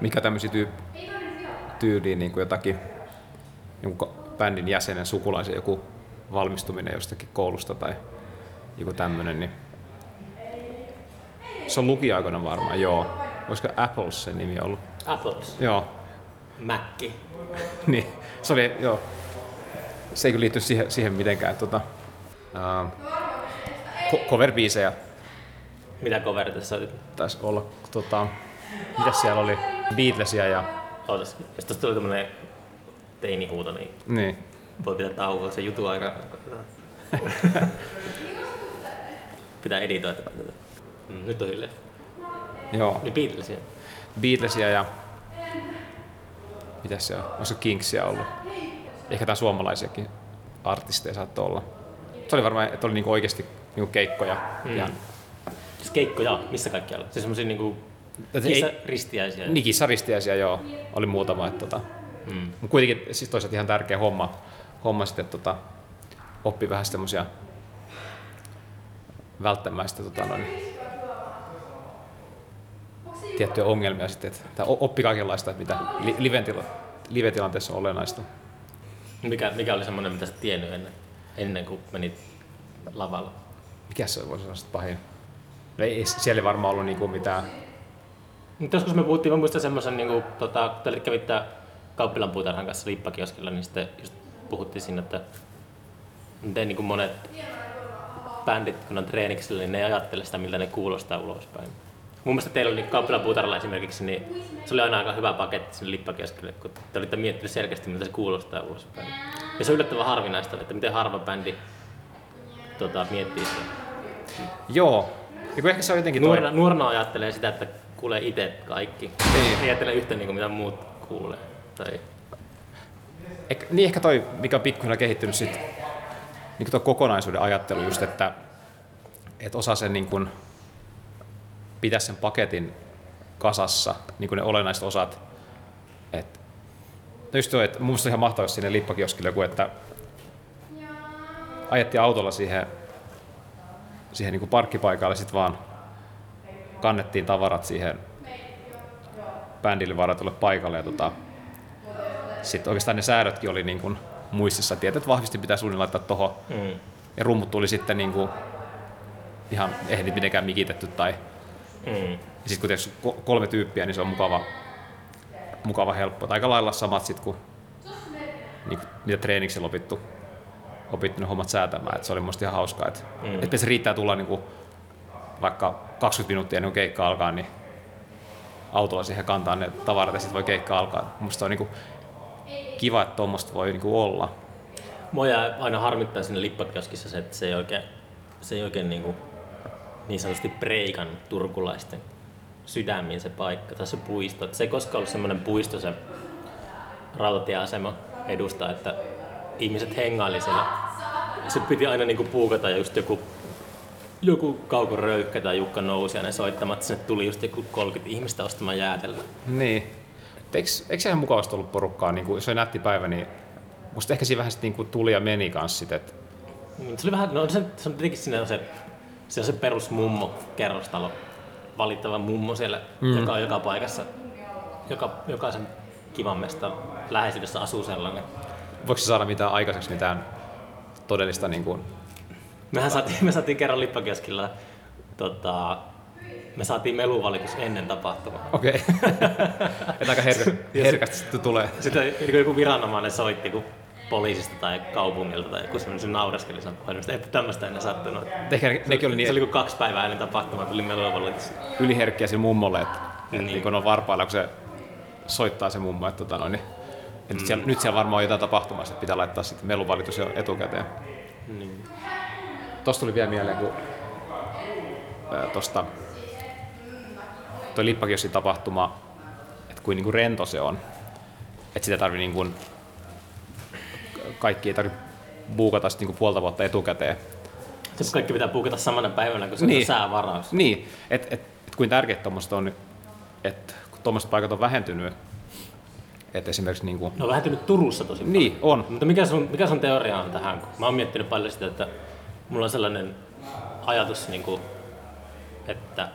mikä tämmöisiä tyy- tyyliin niin kuin jotakin jonkun bändin jäsenen sukulaisen joku valmistuminen jostakin koulusta tai joku tämmönen, niin se on lukioaikoina varmaan, joo. Olisiko Apples se nimi ollut? Apples. Joo, Mäkki. niin. Se oli, joo. Se ei kyllä liitty siihen, siihen mitenkään. Tota, uh, cover-biisejä Mitä coverit sä otit? taisi olla, tota, mitä siellä oli, Beatlesia ja Ootas. Jos tosta tuli tämmönen teinihuuto, niin niin, voi pitää taukoa se jutu aika. Pitää editoida. Mm, nyt on hilleen. Joo, Niin Beatlesia. Beatlesia ja mitä se on, onko Kingsia ollut? Ehkä jotain suomalaisiakin artisteja saattoi olla. Se oli varmaan, että oli niinku oikeasti niinku keikkoja. Mm. Ja, Siis keikkoja, missä kaikkialla? Siis semmosia niinku Että ei- niin kissaristiaisia joo, oli muutama. Että, tota, Mm. Mutta kuitenkin siis toisaalta ihan tärkeä homma, homma sitten, että tota, oppi vähän semmoisia välttämään sitä tota, noin, tiettyjä ongelmia sitten, että, oppi kaikenlaista, että mitä li, live-tila, live-tilanteessa on olennaista. Mikä, mikä oli semmonen, mitä sä tiennyt ennen, ennen kuin menit lavalle? Mikä se voisi olla sitten pahin? No ei, siellä ei varmaan ollut niinku mitään, Mutta joskus me puhuttiin, mä muistan semmoisen, niin kuin, tota, kun te kävitte Kauppilan puutarhan kanssa lippakioskilla, niin sitten just puhuttiin siinä, että miten niin kuin monet bändit, kun on treeniksellä, niin ne ei ajattele sitä, miltä ne kuulostaa ulospäin. Mun mielestä teillä oli Kauppilan puutarhalla esimerkiksi, niin se oli aina aika hyvä paketti sinne lippakioskille, kun te olitte miettineet selkeästi, miltä se kuulostaa ulospäin. Ja se on yllättävän harvinaista, että miten harva bändi tota, miettii sitä. joo, ja kun ehkä se on jotenkin toi, Nuorena, nuorena ajattelee sitä, että kuulee itse kaikki. Niin. Ei ajattele yhtä niin kuin mitä muut kuulee. Tai... Ehkä, niin ehkä toi, mikä on pikkuhiljaa kehittynyt sit, niin tuo kokonaisuuden ajattelu just, että, että osaa sen niin kuin, pitää sen paketin kasassa, niin kuin ne olennaiset osat. Et, no just toi, että mun ihan mahtavaa, jos sinne lippakioskille joku, että ajettiin autolla siihen, siihen niin kuin parkkipaikalle, sitten vaan kannettiin tavarat siihen bändille varatulle paikalle ja tota, sitten oikeastaan ne säädötkin oli niin kuin muistissa, tietää, että vahvisti pitää suunnilleen laittaa tuohon. Mm. Ja rummut tuli sitten niin kuin ihan niitä mitenkään mikitetty. Tai, Mm. ja sitten kun ko- kolme tyyppiä, niin se on mukava, mukava helppo. Tai aika lailla samat sitten kuin, niin kuin mitä treeniksellä opittu, opittu ne hommat säätämään. Et se oli musta ihan hauskaa, että Mm. että se riittää tulla niin kuin, vaikka 20 minuuttia ennen kuin keikka alkaa, niin autolla siihen kantaa ne tavarat ja sitten voi keikka alkaa. Musta on niin kuin, kiva, että tuommoista voi niin kuin olla. Mua jää aina harmittaa siinä lippakioskissa se, että se ei oikein, se ei oikein niin, kuin, niin sanotusti preikan turkulaisten sydämiin se paikka tai se puisto. Se ei koskaan ollut semmoinen puisto se rautatieasema edustaa, että ihmiset hengaili siellä. Se piti aina niin kuin puukata ja just joku joku Kauko Röykkä tai Jukka nousi ja ne soittamat, sinne tuli just joku 30 ihmistä ostamaan jäätelöä. Niin. Eikö, eikö se ihan mukavasti ollut porukkaa, niin kuin, jos oli nätti päivä, niin musta ehkä siinä vähän sit, niin kuin tuli ja meni kanssa sit, Niin, se oli vähän, no se, se on tietenkin siinä se, se on se perus mummo kerrostalo, valittava mummo siellä, mm. joka on joka paikassa, joka, jokaisen kivan mestan läheisyydessä asuu sellainen. Voiko se saada mitään aikaiseksi, mitään todellista niin kuin... Mehän saatiin, me saatiin kerran lippakioskilla, tota, me saatiin meluvalitus ennen tapahtumaa. Okei. Okay. aika herkä, herkästi sitten tulee. Sitten joku viranomainen soitti, kun poliisista tai kaupungilta tai joku semmoinen naureskeli sen puhelimesta, että tämmöistä ennen sattunut. Ehkä nekin oli niin, Se oli kuin kaksi päivää ennen tapahtumaa, tuli meluvalitus. yliherkkiä sille mummolle, että, Niin. niin. kun on varpailla, kun se soittaa se mummo, että tota, no, niin, että nyt, siellä, nyt siellä varmaan on jotain tapahtumassa, että pitää laittaa sitten meluvalitus jo etukäteen. Niin. Tosta tuli vielä mieleen, kun ää, tosta toi Lippakiossin tapahtuma, että kuin niinku rento se on. Että sitä tarvii niinku, kaikki ei tarvitse buukata niinku puolta vuotta etukäteen. Se kaikki pitää puukata samana päivänä, kun se Niin. on säävaraus. Niin, että et, et kuin tärkeää tuommoista on, että kun tuommoiset paikat on vähentynyt, että esimerkiksi niinku, Ne on vähentynyt Turussa tosi paljon. niin on, Mutta mikä sun, mikä sun teoria on tähän? Mä oon miettinyt paljon sitä, että mulla on sellainen ajatus, niin kuin, että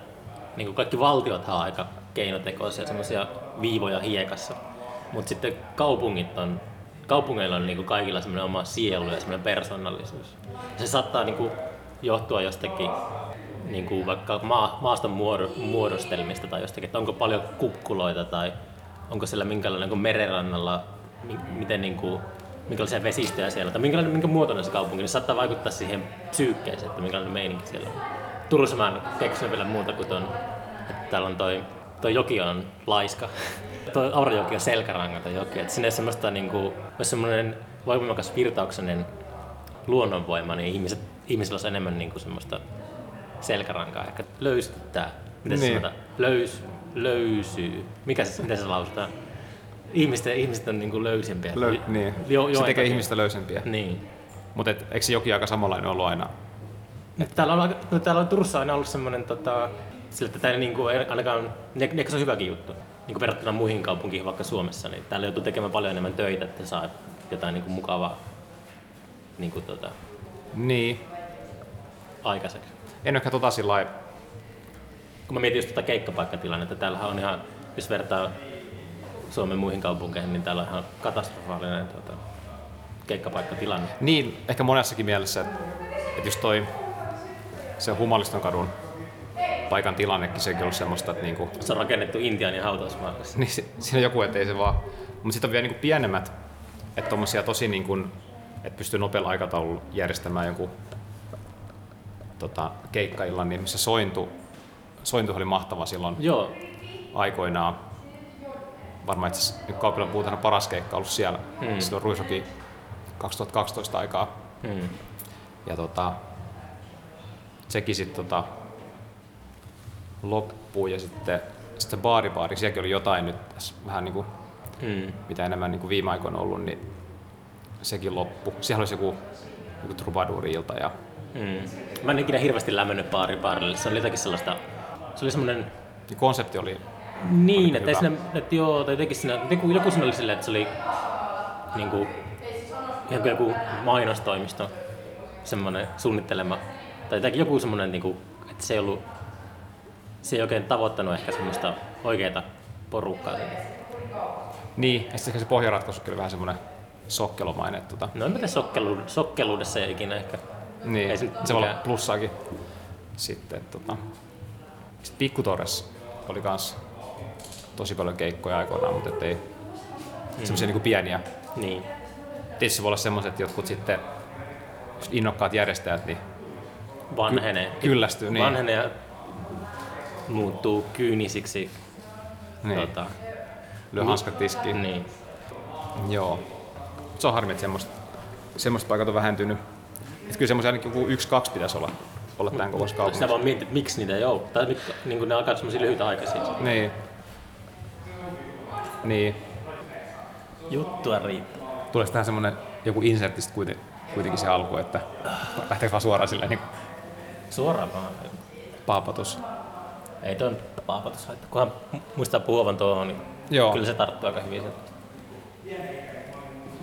niin kuin kaikki valtiothan on aika keinotekoisia, semmoisia viivoja hiekassa. Mutta sitten kaupungit on, kaupungeilla on niin kuin kaikilla semmoinen oma sielu ja semmoinen persoonallisuus. Se saattaa niin kuin, johtua jostakin niin kuin vaikka maa, maaston muodo, muodostelmista tai jostakin, että onko paljon kukkuloita tai onko siellä minkälainen kuin merenrannalla, mi- miten niin kuin, minkälaisia vesistöjä siellä tai minkälainen, minkä muotoinen se kaupunki, niin saattaa vaikuttaa siihen psyykkeeseen, että minkälainen meininki siellä on. Turussa mä en keksinyt vielä muuta kuin ton, että täällä on toi, toi joki on laiska. Toi Aurajoki on selkärangaton joki, että sinne semmoista niinku, jos semmoinen voimakas virtauksenen luonnonvoima, niin ihmiset, ihmisillä olisi enemmän niinku semmoista selkärankaa, ehkä löystyttää. Miten se Niin. sanotaan? Löys, löysyy. Mikä se, miten se lausutaan? Ihmiset, ihmiset on niinku löysempiä. löy, niin. Jo, se joen tekee takia. ihmistä löysempiä. Niin. Mutta eikö se joki aika samanlainen ollut aina? Nyt Täällä on, no, täällä on Turussa aina ollut semmoinen, tota, sillä, että täällä niinku, ei ainakaan, ne, ne, se on hyväkin juttu. Niin verrattuna muihin kaupunkiin vaikka Suomessa, niin täällä joutuu tekemään paljon enemmän töitä, että saa jotain niinku mukavaa niinku, tota, Niin. aikaiseksi. En ehkä tota sillä lailla- Kun mä mietin just tota keikkapaikkatilannetta, täällähän on ihan, jos vertaa Suomen muihin kaupunkeihin, niin täällä on ihan katastrofaalinen tota, keikkapaikkatilanne. Niin, ehkä monessakin mielessä, että, että just toi se Humaliston kadun paikan tilannekin, sekin on semmoista, että niinku, Se on rakennettu Intian ja hautausmaalle. niin siinä on joku, ettei se vaan... Mutta sitten on vielä niinku pienemmät, että tommosia tosi niinku, että pystyy nopealla aikataululla järjestämään jonkun tota, keikkaillan, niin missä sointu, sointu oli mahtava silloin Joo, aikoinaan. Varmaan itse asiassa nyt Kaupilan puutana paras keikka ollut siellä. Mm. Mm. Silloin Ruisoki 2012 aikaa. hmm. Ja tota, sekin sitten tota, loppuu ja sitten, sitten baaribaari, sielläkin oli jotain nyt tässä vähän niin kuin, Hmm. mitä enemmän niin kuin viime aikoina ollut, niin sekin loppu. Siellä olisi joku, joku troubadour-ilta ja Mm. Mä en ikinä hirveästi lämmennyt baari baarille. Se oli jotakin sellaista, se oli semmoinen, ja konsepti oli, niin, että, siinä, että joo, tai jotenkin siinä, joku, joku siinä oli silleen, että se oli ihan kuin joku mainostoimisto, semmoinen suunnittelema, tai jotenkin joku semmoinen, niinku, että se ei ollut, se ei oikein tavoittanut ehkä semmoista oikeaa porukkaa. niin, ja sitten se pohjaratkaisu oli vähän semmoinen sokkelomainen. että Tota, No en mä sokkelu, sokkeluudessa ei ikinä ehkä. niin, Ei se, se voi olla plussaakin. Sitten, tota, sitten Pikku Torres oli kans tosi paljon keikkoja aikoinaan, mutta ettei mm. semmoisia niinku pieniä. Niin. Tietysti se voi olla semmoiset, että jotkut sitten innokkaat järjestäjät, niin Vanhenee. kyllästyy. Niin, Vanhenee ja muuttuu kyynisiksi. niin. Tota, lyö hanskat tiskiin. niin. Joo. Se on harmi, että semmoista, semmoista paikat on vähentynyt. Että kyllä semmoisia ainakin joku yksi, kaksi pitäisi olla, olla tämän kokoisessa Sitä kaupungissa. vaan mietit, että miksi niitä ei ole. Tai nyt, niin ne alkaa semmoisia lyhyitä aikaisia. Niin. Niin. Juttua riittää. Tuleeko tähän semmoinen joku insertistä kuitenkin, kuitenkin se alku, että lähteekö vaan suoraan silleen niin Suoraan vaan. paapatus. Ei toi nyt paapatus haittaa. Kunhan muistaa puhuvan tuohon, niin Joo. kyllä se tarttuu aika hyvin. Se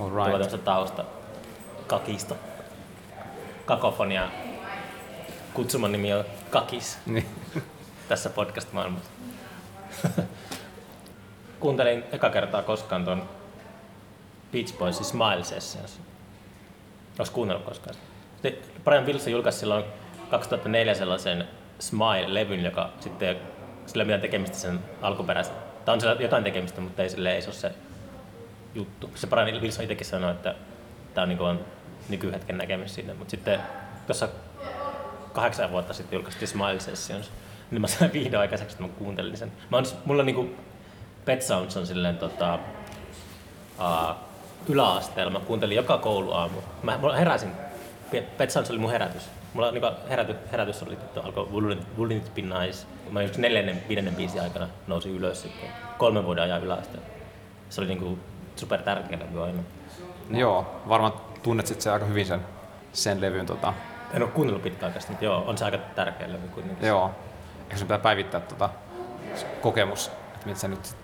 All right. tämmöistä tausta kakista. kakofonia. Kutsuman nimi on Kakis Niin. tässä podcast-maailmassa. Kuuntelin eka kertaa koskaan ton Beach Boysin Smile Sessions. Oletko kuunnellut koskaan? Brian Wilson julkaisi silloin 2004 sellaisen Smile-levyn, joka sitten sillä ei mitään tekemistä sen alkuperäisen. Tai on sillä jotain tekemistä, mutta ei, sille, ei se ole se juttu. Se Brian Wilson itsekin sanoi, että tämä on, niin on nykyhetken näkemys siitä. Mutta sitten tuossa kahdeksan vuotta sitten julkaistiin Smile Sessions, niin mä sain vihdoin aikaiseksi, että mä kuuntelin sen. Mä on, mulla niinku Pet Sounds on silleen tota, uh, yläasteella, mä kuuntelin joka kouluaamu. Mä, mä heräsin, Pet Sounds oli mun herätys. Mulla niinku herät, herätys oli, että alkoi Wouldn't Wouldn't It Be Nice. Mä just neljännen, viidennen biisin aikana nousin ylös sitten kolmen vuoden ajan yläasteella. Se oli niinku super tärkeä levy aina. Joo, varmaan tunnet sit se aika hyvin sen, sen levyn. Tota. En ole kuunnellut aikaa, mutta joo, on se aika tärkeä levy kuitenkin. Joo. Ehkä sun pitää päivittää tota kokemus, että miltä se nyt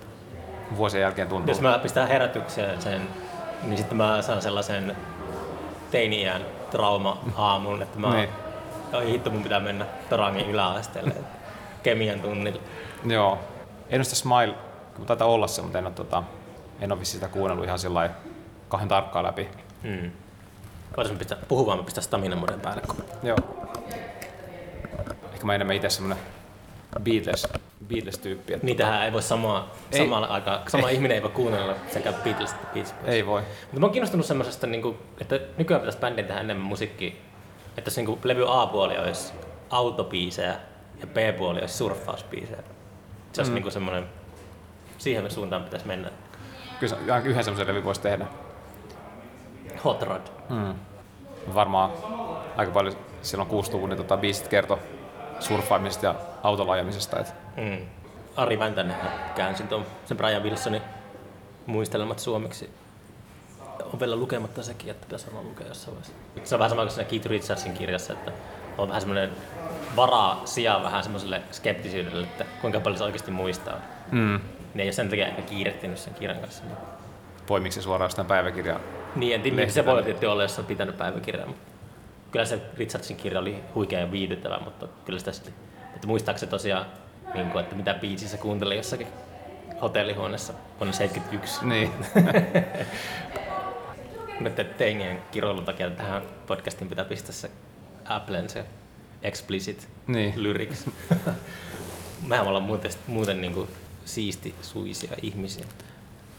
vuosien jälkeen tuntuu. Jos mä pistän herätykseen sen, niin sitten mä saan sellaisen teiniään trauma-aamun, että mä Niin. Hitto, mun pitää mennä Torangin yläasteelle kemian tunnille. Joo. En ole sitä Smile, kun taitaa olla se, mutta en ole, tota, en ole sitä kuunnellut ihan sillä kahden tarkkaan läpi. Mm. Mä pistää, vaan, mä pistän stamina päälle. kun- Joo. Ehkä mä enemmän itse semmonen Beatles, Beatles-tyyppi. Että Niitähän ei voi samaa, Ei. samalla aikaa, sama ihminen ei voi kuunnella sekä Beatles että Beach Boys. ei voi. Mutta mä oon kiinnostunut semmoisesta, niin että nykyään pitäisi bändin tehdä enemmän musiikkia, että se niin levy A-puoli olisi autobiisejä ja B-puoli olisi surffausbiisejä. Se olisi mm. niin semmoinen, siihen suuntaan pitäisi mennä. Kyllä yhden semmoisen levy voisi tehdä. Hot Rod. Mm. Varmaan aika paljon silloin 60-luvun niin tota, biisit kertoi surffaamisesta ja autolla ajamisesta. Et, Mm. Ari Väntänen käänsi tuon sen Brian Wilsonin muistelemat suomeksi. On vielä lukematta sekin, että pitäisi olla lukea jossain vaiheessa. Se on vähän sama kuin siinä Keith Richardsin kirjassa, että on vähän semmoinen varaa sijaa vähän semmoiselle skeptisyydelle, että kuinka paljon se oikeasti muistaa. mm. Ne ei ole sen takia ehkä kiirehtinyt sen kirjan kanssa. Poimiksi se suoraan jostain päiväkirjaa. Niin, en tiedä, se voi tietysti olla, jos on pitänyt päiväkirjaa. Mutta kyllä se Richardsin kirja oli huikea ja viihdyttävä, mutta kyllä sitä sitten, että muistaako se tosiaan, niin kuin, että mitä biisiä se kuunteli jossakin hotellihuoneessa vuonna 71. Niin. Nyt kiroilun takia tähän podcastiin pitää pistää se Applen se explicit Niin. lyrics. Mehän ollaan muuten, muuten niin kuin siisti suisia ihmisiä.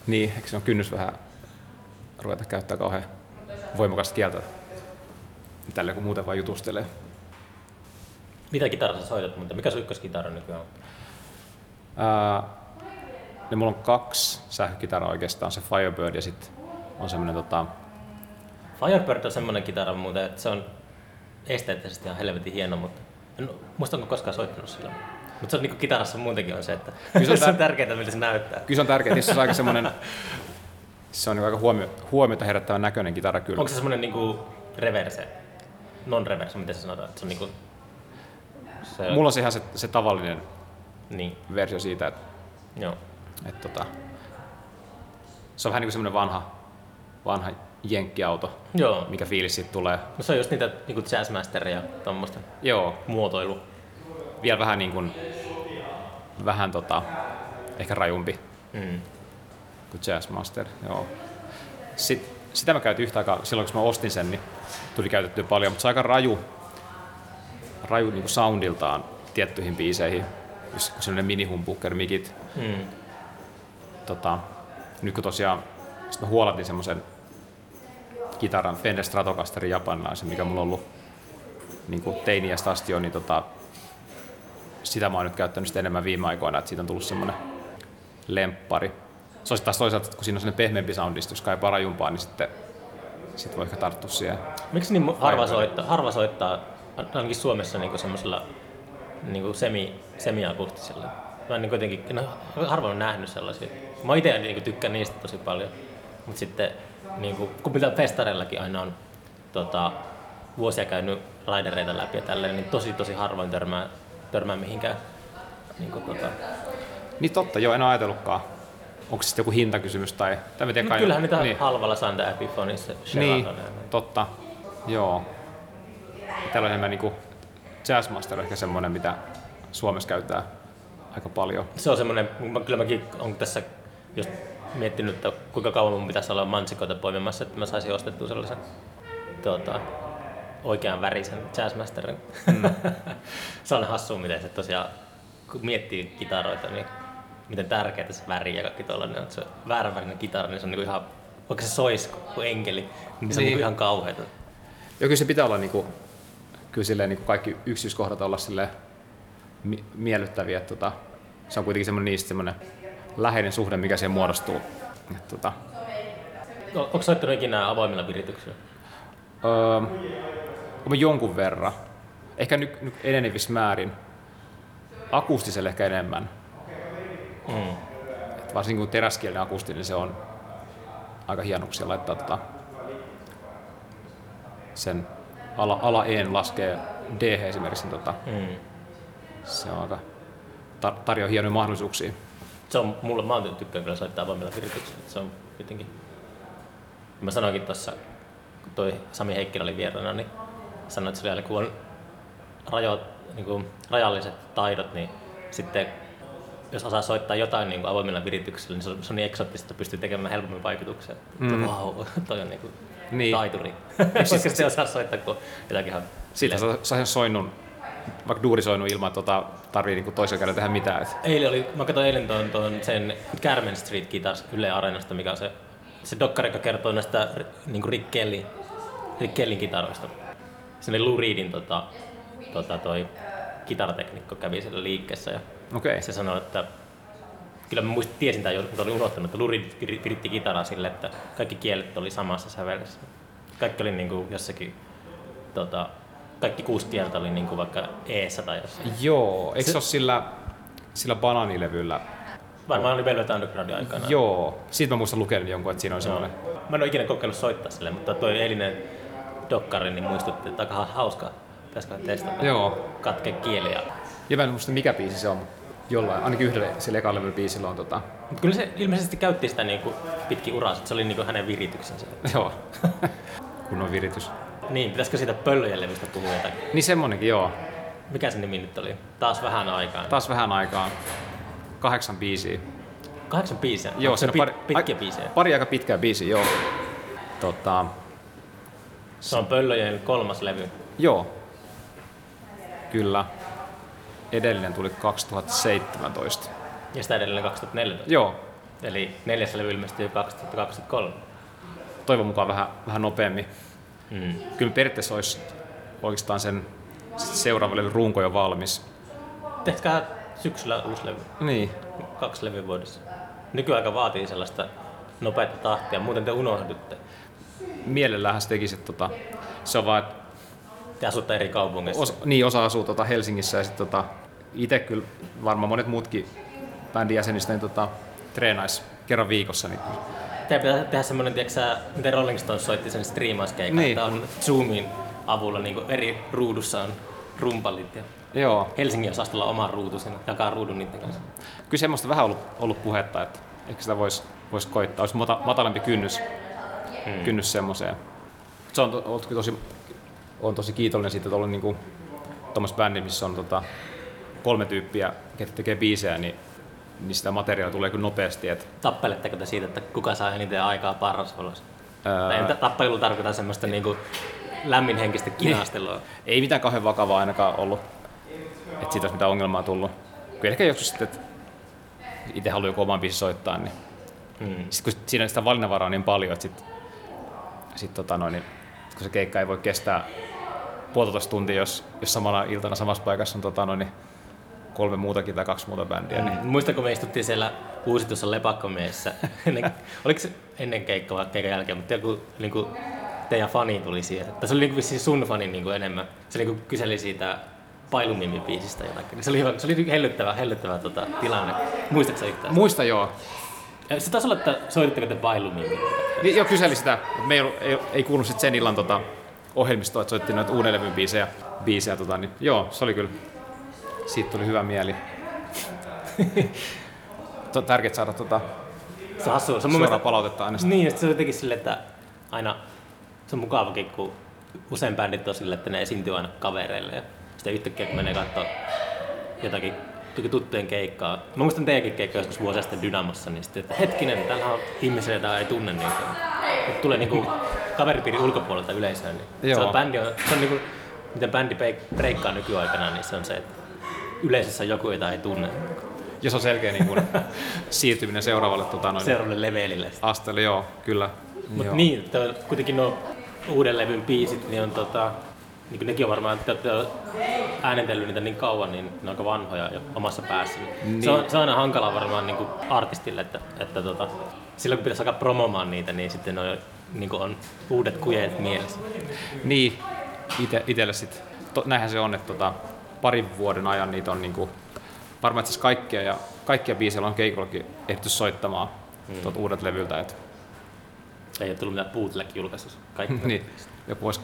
niin, eikö se on kynnys vähän ruveta käyttää kauhean voimakasta kieltä tälle, kun muuten vaan jutustelee. Mitä kitaraa sä soitat, mutta mikä sun ykköskitara nykyään on? Ää, niin mulla on kaksi sähkökitaraa oikeastaan, se Firebird ja sitten on semmonen tota, Firebird on semmoinen kitara muuten, että se on esteettisesti ihan helvetin hieno, mutta en muista onko koskaan soittanut sillä. Mutta se on niinku kitarassa muutenkin on se, että Kyllä se on se on tär- tärkeää, miltä se näyttää. Kyllä se on tärkeää, se on aika semmoinen, se on niinku aika huomio, huomiota herättävän näköinen kitara kyllä. Onko se semmoinen niinku reverse, non-reverse, miten se sanotaan, että se on niinku... Se, Mulla on ihan se, se tavallinen Niin, versio siitä, että, joo. että tota, se on vähän niin kuin semmoinen vanha, vanha jenkkiauto, Joo, mikä fiilis siitä tulee. no se on just niitä niinku jazzmasteria ja tommoista Joo, muotoilu. vielä vähän niin kuin, vähän tota, ehkä rajumpi Mm. kuin Jazzmaster, joo. Sitten, sitä mä käytin yhtä aikaa, silloin kun mä ostin sen, niin tuli käytettyä paljon, mutta se on aika raju, raju niin soundiltaan tiettyihin biiseihin. Just kun sellainen mini-humbucker mikit. Mm. Tota, nyt kun tosiaan sit mä huolatin semmoisen kitaran Fender Stratocasterin japanilaisen, mikä mulla on ollut niin kuin teiniästä asti jo, niin tota, sitä mä oon nyt käyttänyt enemmän viime aikoina, että siitä on tullut semmoinen lemppari. Se olisi taas toisaalta, kun siinä on sellainen pehmeämpi soundisti, jos kaipaa rajumpaa, niin sitten sit voi ehkä tarttua siihen. Miksi niin harva soittaa, harva soittaa, ainakin Suomessa niinku semmoisella niinku semi, semiakustisella? Mä en niin kuitenkin, no, harvoin on nähnyt sellaisia. Mä itse niin tykkään niistä tosi paljon. Mutta sitten, niin kuin, kun mitä festareillakin aina on tota, vuosia käynyt raidereita läpi ja tälleen, niin tosi tosi harvoin törmää, törmää mihinkään. Niin kuin, tota. Niin totta, joo, en ole ajatellutkaan. Onko se sitten joku hintakysymys tai... tai mä tiedän, Mut kai- kyllähän niitä niin. niin. halvalla saa niitä Epiphoneissa, Niin, totta. Joo. Täällä on enemmän niinku Jazzmaster ehkä semmoinen, mitä Suomessa käytetään aika paljon. Se on semmoinen, kyllä mäkin on tässä just miettinyt, että kuinka kauan mun pitäisi olla mansikoita poimimassa, että mä saisin ostettua sellaisen tuota, oikean värisen Jazzmasterin. Mm. se on hassu, miten se tosiaan, kun miettii kitaroita, niin miten tärkeää se väri ja kaikki tollainen on. Se väärän värinen kitara, niin se on niinku ihan, vaikka se sois kuin enkeli, niin se on Niin. niinku ihan kauheata. Ja kyllä se pitää olla niinku, kyllä silleen, niinku kaikki yksityiskohdat olla silleen mi- miellyttäviä. Että tota, se on kuitenkin semmoinen niistä semmoinen läheinen suhde, mikä siihen muodostuu. Et tota, No, onko soittanut ikinä avoimilla virityksillä? öö, jonkun verran. Ehkä nyt, nyt enenevissä määrin. Akustiselle ehkä enemmän. Mm. Et varsinkin kun teräskielinen akustinen, niin se on aika hienoksia laittaa tota, sen ala, ala E laskee D esimerkiksi, niin tota, Mm. se on aika tar- tarjoaa hienoja mahdollisuuksia. Se on mulle, mä oon tykkään kyllä soittaa avoimella virityksellä. Se on jotenkin... Mä sanoinkin tuossa, kun toi Sami Heikkilä oli vieraana, niin sanoin, että se oli kun on rajo, niin kuin rajalliset taidot, niin sitten jos osaa soittaa jotain niin kuin avoimilla virityksillä, niin se on, se on niin eksoottista, että pystyy tekemään helpommin vaikutuksia. Mm. Wow, toi on niin kuin Niin. taituri. Koska se osaa soittaa kuin jotakin ihan... Sitten saa, saa sen soinnun, vaikka duurisoinnun ilman, että tota, tarvii niinku toisella kädellä tehdä mitään. Et, Eilen oli, mä katsoin eilen tuon, sen Kärmen Street Guitars Yle Areenasta, mikä on se, se dokkari, joka kertoo näistä niin kuin Rick, Kelly, Rick Kellin kitaroista. Sinne Lou Reedin tota, tota, toi kitarateknikko kävi siellä liikkeessä ja Okei, se sanoi, että kyllä mä muistin, tiesin tämän mutta olin unohtanut, että viri- viritti kitaraa sille, että kaikki kielet oli samassa sävelessä. Kaikki oli niin kuin jossakin, tota, kaikki kuusi kieltä oli niin kuin vaikka eessä tai jossain. Joo, eikö se, Se- ole sillä, sillä banaanilevyllä? Varmaan oli Velvet Undergroundin aikana. Joo, siitä mä muistan lukenut jonkun, että siinä on Joo. semmoinen. Mä en ole ikinä kokeillut soittaa sille, mutta toi eilinen dokkari niin muistutti, että aika hauskaa. Pitäisikö testata? Joo. Katke kieli. Ja... Ja mä en muista mikä biisi se on, mutta jollain, ainakin yhdellä sillä levyllä biisillä on tota, Mutta kyllä se ilmeisesti käytti sitä niin kuin pitkin uraa, että se oli niin kuin hänen virityksensä. joo, kunnon viritys. Niin, pitäisikö siitä pöllöjen levystä puhua jotakin? Niin semmonenkin, joo. Mikä se nimi nyt oli? Taas vähän aikaa. Taas vähän aikaa. Kahdeksan biisiä. Kahdeksan biisiä. Joo, se pit, pari, pitkiä biisejä. Pari aika pitkää biisiä, joo. Tota, Se on pöllöjen kolmas levy. joo. Kyllä. Edellinen tuli 2017. Ja sitä edellinen 2014. Joo, Eli neljäs levy ilmestyi 2023. toivon mukaan vähän, vähän nopeammin. Mm. Kyllä periaatteessa olisi oikeastaan sen seuraavan levyn runko jo valmis. Tehkää syksyllä uusi levy. Niin, kaksi levyä vuodessa. Nykyaika vaatii sellaista nopeata tahtia, muuten te unohdutte. mielellähän se tekisi, että tota, se on vaan, että Te asutte eri kaupungeissa. osa, niin osa asuu tota Helsingissä ja sitten tota, itse kyllä varmaan monet muutkin bändin jäsenistä niin tota, treenais kerran viikossa. Niin, Teidän pitää tehdä semmoinen, tiedätkö miten Rolling Stones soitti sen striimauskeikan, Niin. että on Zoomin avulla niin eri ruudussa on rumpallit ja joo, Helsingin osastolla oma ruutu sen jakaa ruudun niiden kanssa. kyllä semmoista vähän ollut, ollut puhetta, että ehkä sitä voisi vois koittaa. Olisi mata, matalampi kynnys, hmm. kynnys semmoiseen. Se on, to, ollut tosi, on tosi kiitollinen siitä, että ollut niinku, tuommoisessa bändi, missä on tota, kolme tyyppiä, ketkä tekee biisejä, niin, niin sitä materiaalia tulee kyllä nopeasti. Et, Tappeletteko te siitä, että kuka saa eniten aikaa parrasvalossa? entä tappelu tarkoittaa semmoista niinku lämminhenkistä kinastelua? ei mitään kauhean vakavaa ainakaan ollut, että siitä olisi mitään ongelmaa tullut. Kyllä ehkä joskus sitten, että itse haluaa joku oman biisin soittaa, niin Hmm. sitten kun siinä on sitä valinnanvaraa niin paljon, että sit, sit tota noin, niin, kun se keikka ei voi kestää puolitoista tuntia, jos, jos samana iltana samassa paikassa on tota noin, niin kolme muutakin tai kaksi muuta bändiä. Niin, Mm. Muista, kun me istuttiin siellä uusitussa lepakkomiessä, ennen, oliko se ennen keikkaa vai keikan jälkeen, mutta joku niin kuin, teidän fani tuli siihen. Tai se oli niin kuin, sun fani niin kuin enemmän. Se niin kuin, kyseli siitä Pailumimi-biisistä jotakin. Se oli, hyvä- se oli hellyttävä, hellyttävä tota, tilanne. Muistatko sä yhtään? Muista joo. Se taisi olla, että soititteko te Pailumimi? Niin, jo kyseli sitä, me ei, ollut- ei, ei kuulunut sit sen illan tota, ohjelmistoa, että soittiin noita uuden levyn biisejä. biisejä tota, niin, joo, se oli kyllä, siitä tuli hyvä mieli. To- Tärkeää saada tota, Se on hassu. Se on mun suoraa mielestä, palautetta aina. niin, ja sit se on jotenkin silleen, että aina se on mukavakin, kun usein bändit on sille, että ne esiintyy aina kavereille ja sitten yhtäkkiä kun menee katsoa jotakin tuttujen keikkaa. Mä muistan teidänkin keikkaa joskus vuosia sitten Dynamossa, niin sitten, että hetkinen, täällä on ihmisiä, joita ei tunne niitä. Mutta tulee niinku kaveripiirin ulkopuolelta yleisöön. Niin Joo. se on, bändi on, se on niinku, miten bändi breik- breikkaa nykyaikana, niin se on se, että yleisössä on joku, jota ei tunne Ja se on selkeä niin kuin, siirtyminen seuraavalle tota, noin, seuraavalle levelille. asteelle, joo, kyllä. Mutta niin, kuitenkin nuo uuden levyn biisit, niin on tota, niin kuin nekin on varmaan, että te olette äänentellyt niitä niin kauan, niin ne on aika vanhoja jo omassa päässä. Niin. Se, on, se on aina hankalaa varmaan niin kuin artistille, että, että tota, silloin kun pitäisi alkaa promomaan niitä, niin sitten on, niin kuin on uudet kujeet mielessä. Niin, ite, itelle sit, to, näinhän se on, että tota, parin vuoden ajan niitä on niinku, varmaan itse asiassa kaikkia, ja kaikkia biisejä on keikollakin ehditty soittamaan mm. tuolta uudet levyltä. Et, Ei ole tullut mitään bootleg-julkaisussa. Kaikki. niin, joku voisi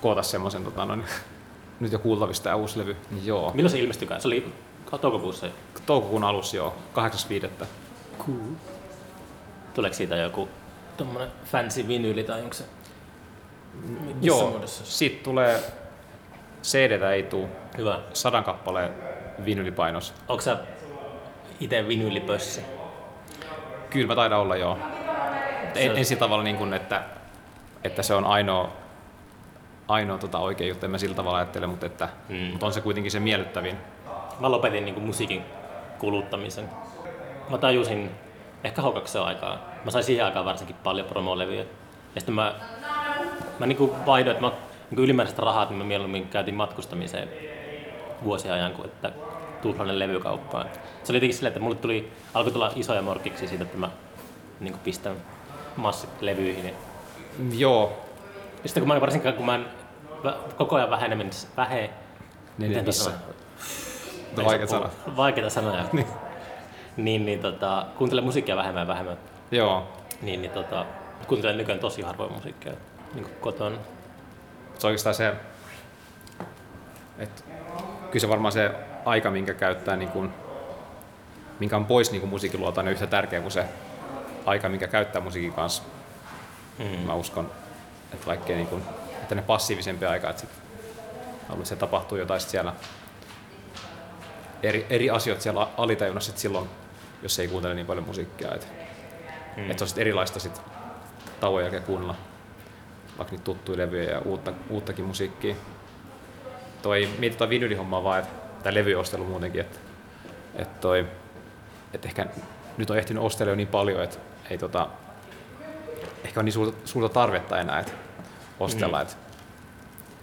koota semmoisen tota, noin, nyt jo kuultavista tämä uusi levy. Niin joo, Milloin se ilmestykään? Se oli toukokuussa. toukokuun alussa joo, 8.5. Cool. Tuleeko siitä joku tommonen fancy vinyyli tai onko se missä Joo, muodossa? siitä tulee CD-tä ei tuu, Hyvä. sadan kappaleen vinylipainos. Onko sä itse vinyylipössi? Kyllä mä taidan olla joo. Se- En, en sillä tavalla, niin kuin, että, että se on ainoa, ainoa tota, oikea juttu, en mä sillä tavalla ajattele, mutta, että, Mm. mutta on se kuitenkin se miellyttävin. Mä lopetin niinku musiikin kuluttamisen. Mä tajusin ehkä houkaksen aikaa. Mä sain siihen aikaan varsinkin paljon promolevyjä. Ja sitten mä, mä niinku vaihdoin, että mä niinku ylimääräiset rahat, niin mä mieluummin käytin matkustamiseen vuosien ajan kuin että tuhlainen levykauppaan. Se oli jotenkin silleen, että mulle tuli, alkoi tulla isoja morkiksi siitä, että mä niinku pistän massit levyihin. Ja Joo, sitten kun mä varsinkin kun mä en koko ajan väheneminen, vähe, miten Mutta vaikea sanoa. Vaikeita sanoja. niin, niin, niin tota, kuuntelen musiikkia vähemmän ja vähemmän. Joo, Niin, niin tota, kuuntelen nykyään tosi harvoin musiikkia niin kuin kotona. se on oikeastaan se, että kyllä se varmaan se aika, minkä käyttää, niin kuin, minkä on pois niin kuin musiikin luolta, on yhtä tärkeä kuin se aika, minkä käyttää musiikin kanssa. Mm. Mä uskon, että vaikkei niin kuin, että ne passiivisempi aika, että sit, haluat, että se tapahtuu jotain siellä eri, eri asioita siellä alitajunnassa silloin, jos ei kuuntele niin paljon musiikkia. Että Mm. mm. et se on sit erilaista sit tauon jälkeen kuunnella vaikka niitä tuttuja levyjä ja uutta, uuttakin musiikkia. Toi, mietin toi vinylihommaa vaan, että tämä levyostelu muutenkin, että, että toi, että ehkä nyt on ehtinyt ostella jo niin paljon, että ei tota, ehkä on niin suurta, suurta tarvetta enää, että ostella, mm. että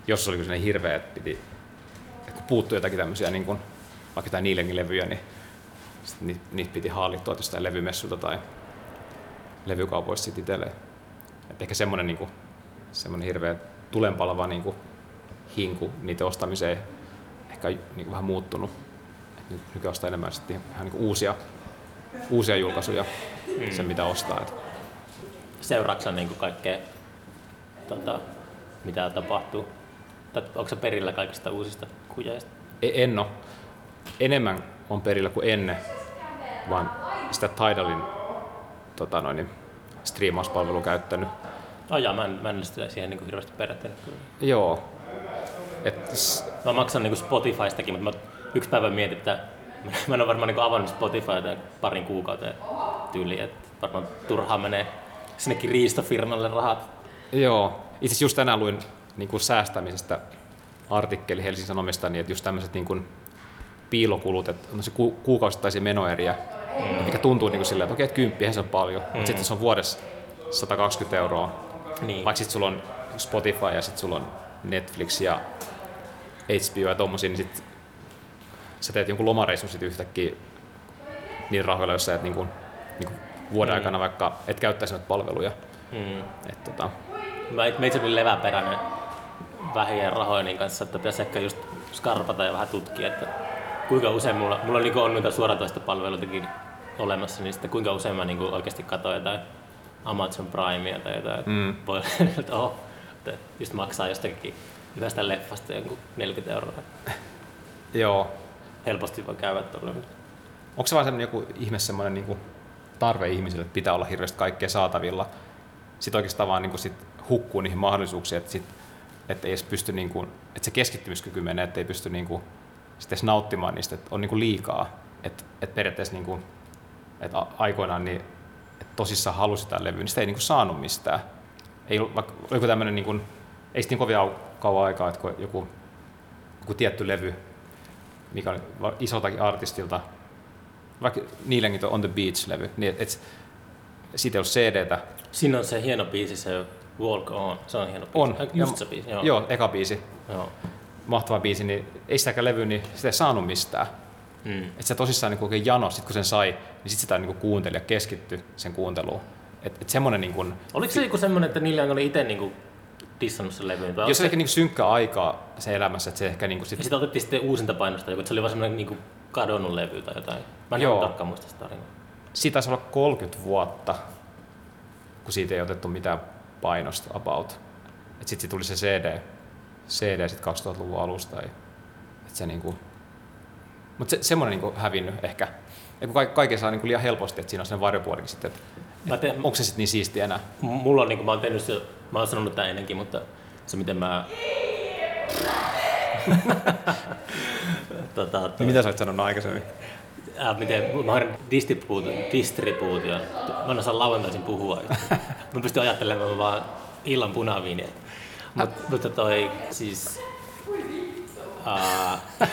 jos se oli sellainen hirveä, että piti, että kun puuttuu jotakin tämmöisiä niin kuin, vaikka jotain Niilenkin levyjä, niin sit niitä, niitä piti haalittua jostain levymessulta tai levykaupoista sitten itselleen. Et ehkä semmoinen, niin semmoinen hirveä tulenpalava niin kuin, hinku niiden ostamiseen ehkä niin kuin, vähän muuttunut. Et nyt nykyään ostaa enemmän sitten ihan niin uusia, uusia julkaisuja, mm. sen mitä ostaa. Et, Seuraatko niin kaikkea, tota, mitä tapahtuu? Tai onko se perillä kaikista uusista kujeista? E- en ole. Enemmän on perillä kuin ennen, vaan sitä Tidalin tota noin, niin, striimauspalvelua käyttänyt. Oh, jaa, mä en, mä en sitä siihen niin kuin hirveästi perehtynyt. Joo. Et, Mä maksan niin Spotifystakin, mutta mä yksi päivä mietin, että mä en ole varmaan niin avannut Spotifyta parin kuukauteen tyyliin, että varmaan turhaan menee sinnekin riistofirmalle rahat. Joo. Itse asiassa just tänään luin niin kuin säästämisestä artikkeli Helsingin Sanomista, niin että just tämmöiset niin kuin piilokulut, että on se ku, kuukausittaisia menoeriä, mm. mikä tuntuu niin kuin silleen, että okei, että kymppihän se on paljon, mm. mutta sitten se on vuodessa 120 euroa, Niin. vaikka sitten sulla on Spotify ja sitten sulla on Netflix ja HBO ja tommosia, niin sitten sä teet jonkun lomareissun sitten yhtäkkiä niin rahoilla, jos sä et niin kuin, niin kuin vuoden Mm. aikana vaikka et käyttäisi noita palveluja. Mm. Et, tota, Mä, meitä oli leväperäinen vähien rahojen kanssa, että pitäisi ehkä just skarpata ja vähän tutkia, että kuinka usein mulla, mulla on, niin on noita suoratoista palveluitakin olemassa, niin sitten kuinka usein mä niin oikeasti katson jotain Amazon Primea tai jotain, Mm. voi, että oho, että just maksaa jostakin yhdestä leffasta jonkun 40 euroa. joo. Helposti voi käydä tuolla. Onko se vaan semmoinen joku ihme semmoinen niin kuin tarve ihmisille, että pitää olla hirveästi kaikkea saatavilla? Sitten oikeastaan vaan niin kuin sit hukkuu niihin mahdollisuuksiin, että sit että ei edes pysty, niin kuin, että se keskittymiskyky menee, että ei pysty niin kuin, sitten edes nauttimaan niistä, että on niin kuin liikaa. Että, että periaatteessa niin kuin, että aikoinaan niin, että tosissaan halusi sitä levyä, niin sitä ei niin kuin saanut mistään. Ei, vaikka, oliko tämmöinen, niin kuin, ei sitten niin kovin au- kauan aikaa, että kun joku, joku tietty levy, mikä va- isoltakin artistilta, vaikka niilläkin on On the Beach-levy, niin et, et, siitä ei ollut CDtä, Siinä on se hieno biisi, se Walk On. Se on hieno biisi. On. Just se biisi, joo. Joo, eka biisi, joo. mahtava biisi, niin ei sitäkään levy, niin sitä ei saanut mistään. Mm. Että se tosissaan niin oikein jano, sit kun sen sai, niin sit sitä niin kuunteli ja keskittyi sen kuunteluun. Että et semmoinen, niin kuin, Oliko se joku semmoinen, että niillä oli itse niinku dissannut sen levyn? Vai jos se ehkä niin synkkä aikaa se elämässä, että se ehkä niin kuin Ja sit, sitten otettiin sitten uusinta painosta, että se oli vaan semmoinen niinku kadonnut levy tai jotain. Mä en Joo. ihan tarkkaan muista sitä tarinaa. siitä taisi olla 30 vuotta, kun siitä ei otettu mitään painosta about. Että sitten tuli se CD, CD sit 2000-luvun alusta. Et se niinku, mutta se, semmoinen niinku hävinnyt ehkä. Ja kun kaikki, kaiken saa niinku liian helposti, että siinä on sen varjopuolikin sitten, että Mä teen, onko se sitten niin siistiä enää. M- Mulla on, niin kuin mä oon tehnyt se, mä oon sanonut tämän ennenkin, mutta se miten mä... tota, to, Niin mitä sä olet sanonut aikaisemmin? Äh, miten, mä olen distribuutio, distribuutio. Mä en osaa lauantaisin puhua. mä pystyn ajattelemaan vaan illan punaviiniä. Mut, mutta toi siis... Uh,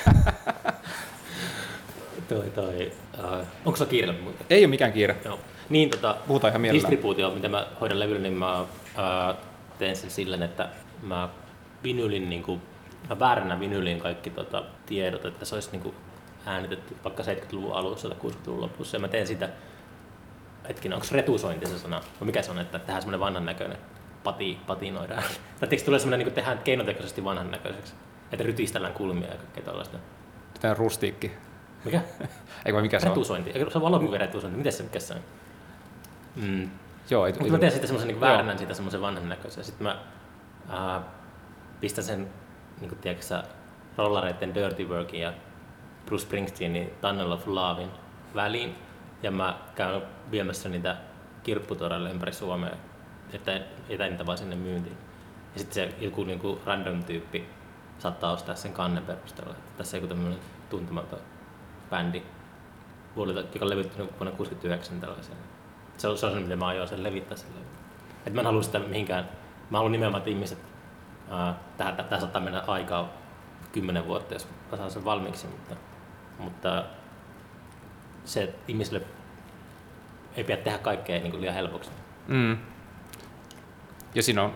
toi, toi, uh, onko se kiire? Ei ole mikään kiire. Joo. Niin, tota, Puhutaan ihan mielellään. distribuutio, mitä mä hoidan levyllä, niin mä ää, teen sen silleen, että mä vinylin, niin kuin, mä vinyliin kaikki tota, tiedot, että se olisi niin kuin, äänitetty vaikka 70-luvun alussa tai 60-luvun lopussa. Ja mä teen sitä, hetkinen, onko retusointi se sana? No mikä se on, että tehdään semmoinen vanhan näköinen, pati, patinoidaan. Tai tiedätkö, tulee semmoinen, niin tehdään keinotekoisesti vanhan näköiseksi. Että rytistellään kulmia ja kaikkea tällaista. Tämä rustiikki. Mikä? Eikö mikä se on? Retusointi. Se on valokuvien retusointi. Miten se, mikä se on? Mm. Joo, ei, Mutta mä teen sitten semmoisen niin väärännän siitä semmoisen vanhan näköisen. Sitten mä ää, pistän sen, niin kuin tiedätkö rollareiden Dirty Workin ja Bruce Springsteenin Tunnel of Lovein väliin. Ja mä käyn viemässä niitä kirpputoreille ympäri Suomea, että etän niitä vaan sinne myyntiin. Ja sitten se joku niin kuin random tyyppi saattaa ostaa sen kannen perusteella. Että tässä joku tämmöinen tuntematon bändi, joka on levyttänyt vuonna 69 tällaisen. Se on, se on miten mä aion sen levittää sen levyn. Et mä en halua sitä mihinkään, mä haluan nimenomaan, että ihmiset, ää, tähän, tähän saattaa mennä aikaa kymmenen vuotta, jos mä saan sen valmiiksi, mutta, mutta se, että ihmisille ei pidä tehdä kaikkea niin kuin liian helpoksi. Mm. Ja siinä on,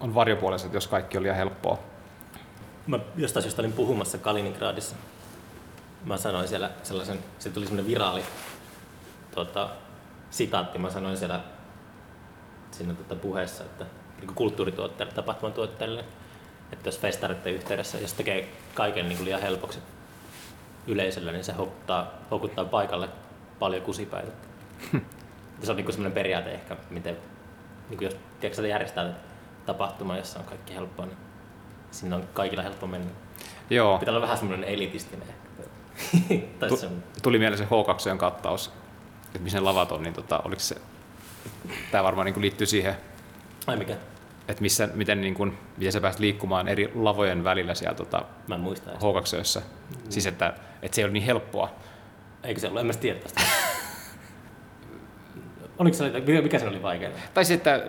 on varjopuolessa, että jos kaikki on liian helppoa. Mä jostain syystä olin puhumassa Kaliningradissa. Mä sanoin siellä sellaisen, se tuli semmoinen viraali tota, sitaatti, mä sanoin siellä siinä tota puheessa, että niin kulttuurituotteille, tapahtumatuotteille, että jos festareiden yhteydessä, jos tekee kaiken niin kuin liian helpoksi yleisölle, niin se houkuttaa, houkuttaa paikalle paljon kusipäitä. Se on niin semmoinen periaate ehkä, miten, niin kuin jos tiedätkö, järjestää tapahtuma, jossa on kaikki helppoa, niin sinne on kaikilla helppo mennä. Joo, Pitää olla vähän semmoinen elitistinen tuli mieleen se H2 kattaus, että missä ne lavat on, niin tota, oliko se, tämä varmaan niin liittyy siihen, ai mikä? Että missä, miten, niin kuin, miten sä pääst liikkumaan eri lavojen välillä siellä tota, Mä en muista edes. H2. Siis että, että se ei ole niin helppoa. Eikö se ollut? En mä tiedä tästä. Oliko se, mikä- se oli vaikea? Tai siis, että,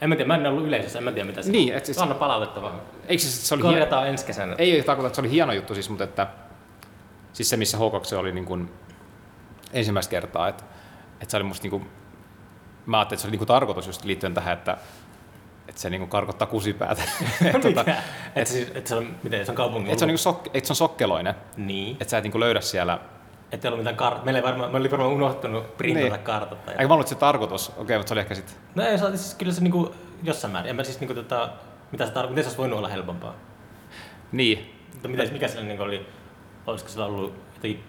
En mä tiedä, mä en ollut yleisössä, en mä tiedä mitä se Niin, on. et siis- Anna palautetta vaan. eikö se, se oli Korjataan ensi kesänä. ei tarkoita, että se oli hieno juttu siis, mutta että siis se, missä H2 oli niin kuin ensimmäistä kertaa, että, että se oli musta niin kuin, mä ajattelin, että se oli niin kuin tarkoitus just liittyen tähän, että, että se niin kuin karkottaa kusipäätä. että, tota? Et siis, et se on, miten se on kaupungin että se on, niin kuin sok, että se on sokkeloinen, Niin. että sä et niin kuin löydä siellä. Että ei ollut mitään karttaa. Meillä ei varmaan, me oli varmaan unohtunut printata Niin. kartat. Tai... Eikä mä ollut se tarkoitus, okei, mutta se oli ehkä sitten, No ei, se, siis kyllä se niinku, jossain määrin. En mä siis niinku tota, mitä se tarkoittaa, miten se olisi voinut olla helpompaa? niin, Mutta mitä, mikä sillä niinku oli, olisiko sillä ollut jotenkin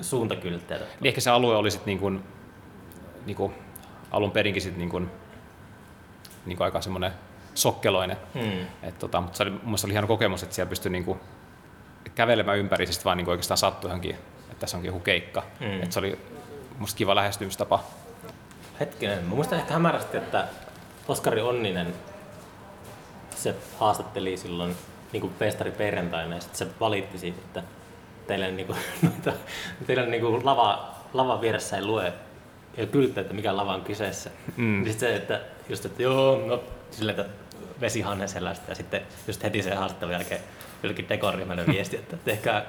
suuntakylttejä? niin ehkä se alue oli sitten niin kuin, niin kuin alun perinkin sitten niin kuin, niin kuin aika semmoinen sokkeloinen. Hmm. Et tota, mutta se oli, mun oli hieno kokemus, että siellä pystyi niinku kävelemään ympäri, siis vaan niinku oikeastaan sattui johonkin, että tässä onkin joku keikka. Mm. Mm. Et se oli musta kiva lähestymistapa. Hetkinen, mä muistan ehkä hämärästi, että Oskari Onninen, se haastatteli silloin niin kuin festari perjantaina ja sitten se valitti siitä, että teillä, niin kuin, noita, teillä niin kuin lava, lava vieressä ei lue ja kylttä, että mikä lava on kyseessä. Mm. Sitten se, että just, että joo, no sille, että vesihanne sellaista ja sitten just heti sen haastattelun jälkeen jollekin dekoriryhmälle viesti, että tehkää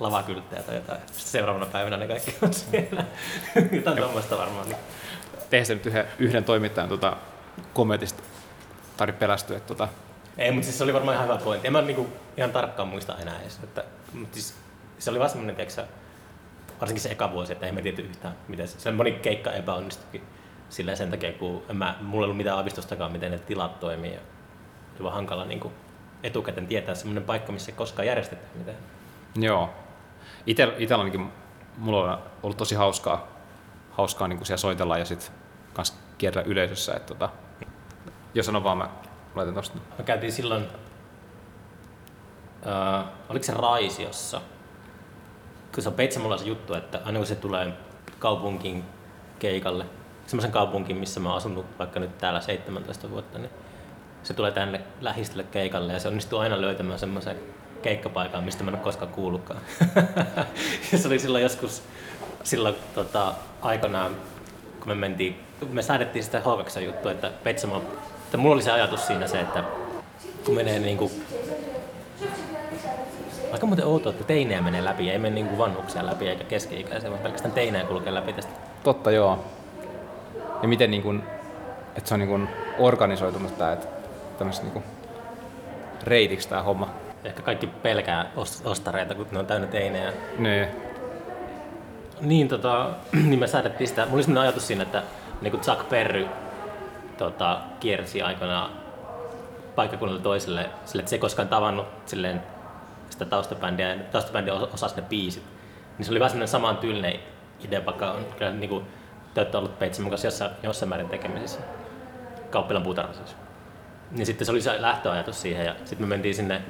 lavakylttejä tai jotain. Sitten seuraavana päivänä ne kaikki on siellä. jotain tuommoista varmaan. Niin. Tehdään se nyt yhden, yhden toimittajan tota, kommentista tarvitse pelästyä. Että, tota... Ei, mutta siis se oli varmaan ihan hyvä pointti. En mä niinku ihan tarkkaan muista enää edes. Että, mutta siis, se oli vaan semmoinen, tiiäksä, varsinkin se eka vuosi, että ei me tiedä yhtään, miten se, se moni keikka epäonnistuikin sillä sen takia, kun en mä, mulla ei ollut mitään aavistustakaan, miten ne tilat toimii. Ja oli vaan hankala niin kuin etukäteen tietää semmoinen paikka, missä ei koskaan järjestetään mitään. Joo. Itellä ainakin mulla on ollut tosi hauskaa, hauskaa niin kuin siellä soitella ja sitten kans kierrellä yleisössä. Että tota, jos sanon vaan, mä laitan tosta. Me käytiin silloin, äh, oliko se Raisiossa, kun se on Petsamolla se juttu, että aina kun se tulee kaupunkiin keikalle, semmoisen kaupunkiin, missä mä oon asunut vaikka nyt täällä 17 vuotta, niin se tulee tänne lähistölle keikalle ja se onnistuu aina löytämään semmoisen keikkapaikan, mistä mä en ole koskaan kuullutkaan. se oli silloin joskus silloin tota, aikanaan, kun me mentiin, me säädettiin sitä h juttua, että Petsamo, että mulla oli se ajatus siinä se, että kun menee niin kuin, aika muuten outoa, että teinejä menee läpi, ei mene niin kuin läpi eikä keski-ikäisiä, vaan pelkästään teinejä kulkee läpi tästä. Totta joo. Ja miten niin kuin, että se on niin kuin organisoitunut tämä, että tämmöistä niin reitiksi tämä homma. Ehkä kaikki pelkää ostareita, kun ne on täynnä teinejä. Niin. Niin, tota, niin me säädettiin sitä. Mulla oli sellainen ajatus siinä, että niin kuin Chuck Perry tota, kiersi aikana paikkakunnalle toiselle, sille, että se ei koskaan tavannut silleen, sitä taustabändiä, ja taustabändi osasi ne biisit. Niin se oli vähän sellainen saman tyylinen idea, vaikka on kyllä niin kuin, te olette ollut Peitsin kanssa jossain, jossain määrin tekemisissä. Kauppilan puutarhassa siis niin sitten se oli se lähtöajatus siihen ja sitten me mentiin sinne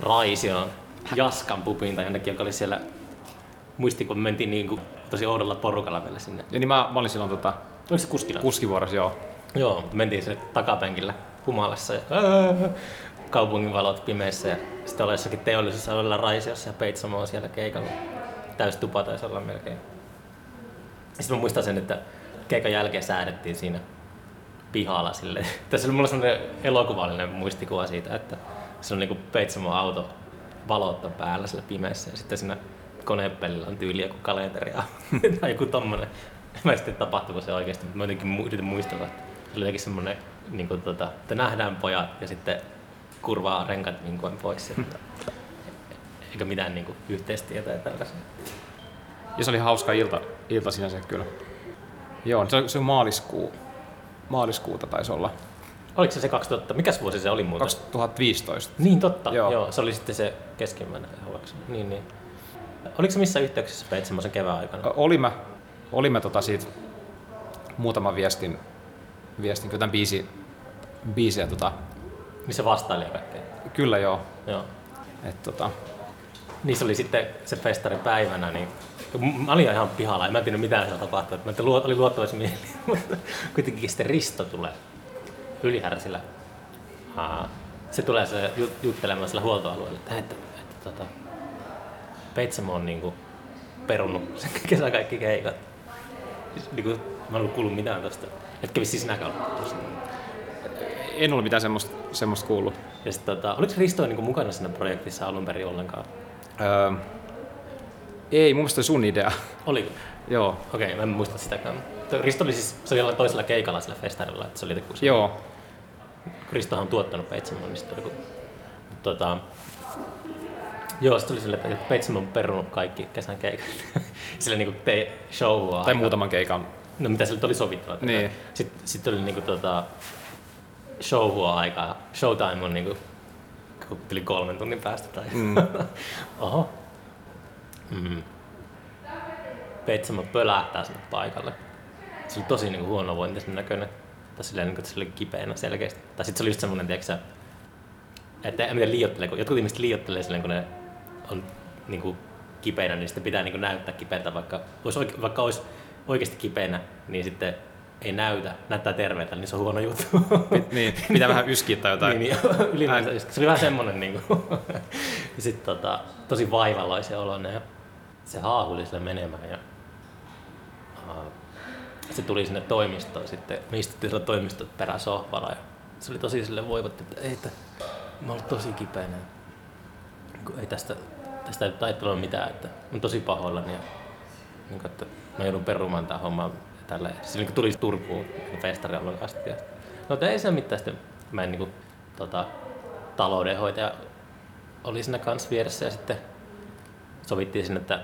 Raisioon Jaskan pubiin tai jonnekin, joka oli siellä, muisti kun me mentiin niin kuin, tosi oudolla porukalla vielä sinne. Ja niin mä, mä olin silloin tota, Oliko se kuskina? kuskivuorossa, joo. Joo, mentiin sinne takapenkillä humalassa ja kaupungin valot pimeässä ja sitten oli jossakin teollisuusalueella Raisiossa ja Peitsamo on siellä keikalla. Täys tupa taisi olla melkein. Sitten mä muistan sen, että keikan jälkeen säädettiin siinä pihalla sille. Tässä oli mulla sellainen elokuvallinen muistikuva siitä, että se on niinku Peitsamon auto valotta päällä sillä pimeässä ja sitten siinä konepellillä on tyyli joku kalenteri tai joku tommonen. Mä sitten tapahtuiko se oikeasti, mutta mä jotenkin yritin muistella, että se oli jotenkin semmonen, niin kuin, tota, että nähdään pojat ja sitten kurvaa renkat niin kuin pois. Että, eikä mitään niin kuin, yhteistietä ja tällaisia. Ja se oli hauska ilta, ilta sinänsä kyllä. Joo, se, se on maaliskuu maaliskuuta taisi olla. Oliko se se 2000, mikäs vuosi se oli muuten? 2015. Niin totta, joo. joo se oli sitten se keskimmäinen havaksi. Niin, niin. Oliko se missä yhteyksissä peit semmoisen kevään aikana? Olimme, olimme tota siitä muutaman viestin, viestin kyllä tämän biisi, biisiä tota, missä vastaili kaikkea? Kyllä joo. joo. Et, tota... Niissä oli sitten se festari päivänä, niin Mä olin ihan pihalla, en mä tiedä mitä siellä tapahtui. Mä olin luottavaisin mieli, mutta kuitenkin sitten Risto tulee ylihärsillä. Se tulee se juttelemaan sillä huoltoalueella, että, että, että, että tota, Peitsamo on niinku perunut sen kesän kaikki keikat. Siis, niinku, mä en ollut kuullut mitään tosta. Et kävis siis näköllä En ollut mitään semmoista, semmoista kuullut. Ja sit, tota, oliko Risto niinku mukana siinä projektissa alun perin ollenkaan? Öö, ei, mun mielestä sun idea. Oliko? Joo. Okei, okay, mä en muista sitäkään. Risto oli siis, se oli toisella keikalla sillä festarilla, että se oli joku Joo. Ristohan on tuottanut Peitsamon, niin sitten oli tota, Joo, sitten oli sille, että Peitsamon on perunut kaikki kesän keikat. sille niinku tei showua. Tai aika. muutaman keikan. No mitä sille oli sovittu. Niin. Sitten, sitten oli niinku tota, showhua aikaa. Showtime on niinku yli kolmen tunnin päästä. Tai... Mm. Oho, Mm. Petsamo pölähtää sinne paikalle. Se oli tosi niin kuin vointisen näköinen. Tai silleen, niin kuin, se oli kipeänä selkeästi. Tai sitten se oli just semmoinen, tiedätkö, että en tiedä liiottelee, kun jotkut ihmiset liiottelee silleen, kun ne on niin kuin, kipeänä, niin sitten pitää niin kuin, näyttää kipeältä, vaikka olisi, oike, vaikka olisi oikeasti kipeänä, niin sitten ei näytä, näyttää terveeltä, niin se on huono juttu. niin, pitää vähän yskiä tai jotain. niin, niin, ylipäänsä, se oli vähän semmonen niin kuin, sitten tota, tosi vaivalloisen oloinen se haahuli sille menemään ja uh, se tuli sinne toimistoon sitten, me istuttiin sillä toimiston peräsohvalla ja se oli tosi sille voivotti, että ei, että mä oon tosi kipeänä. Ei tästä, tästä ei taittanut mitään, että oon tosi pahoillani ja niin kuin, että mä joudun perumaan tämän homman tällä. Se niin tuli Turkuun festarialueen asti. Ja, no ei se mitään sitten. Mä en niin kuin, tota, taloudenhoitaja oli siinä kanssa vieressä ja sitten sovittiin sinne, että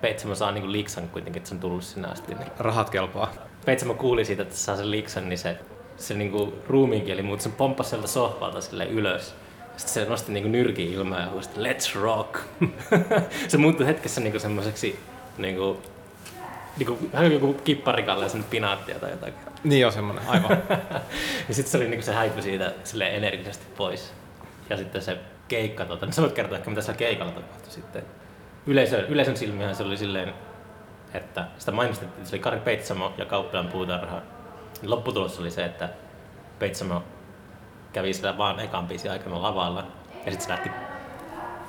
Peitsamo saa niin liksan kuitenkin, että se on tullut sinne asti. Niin. Rahat kelpaa. Peitsamo kuuli siitä, että se saa sen liksan, niin se, se niin kuin ruumiinkieli, mutta se pomppasi sieltä sohvalta sille ylös. Sitten se nosti niin nyrkin ilmaa ja huusi, let's rock. se muuttui hetkessä niin semmoiseksi niin kuin, niin kuin, vähän joku kipparikalle ja pinaattia tai jotain. Niin on semmoinen, aivan. ja sitten se oli niin se häipy siitä sille energisesti pois. Ja sitten se keikka, tota, niin sä voit kertoa ehkä mitä siellä keikalla tapahtui sitten. Yleisön, yleisön silmihän se oli silleen, että sitä mainostettiin, että se oli Kari Peitsamo ja Kauppilan puutarha. Lopputulos oli se, että Peitsamo kävi sillä vaan ekan biisin aikana lavalla ja sitten se lähti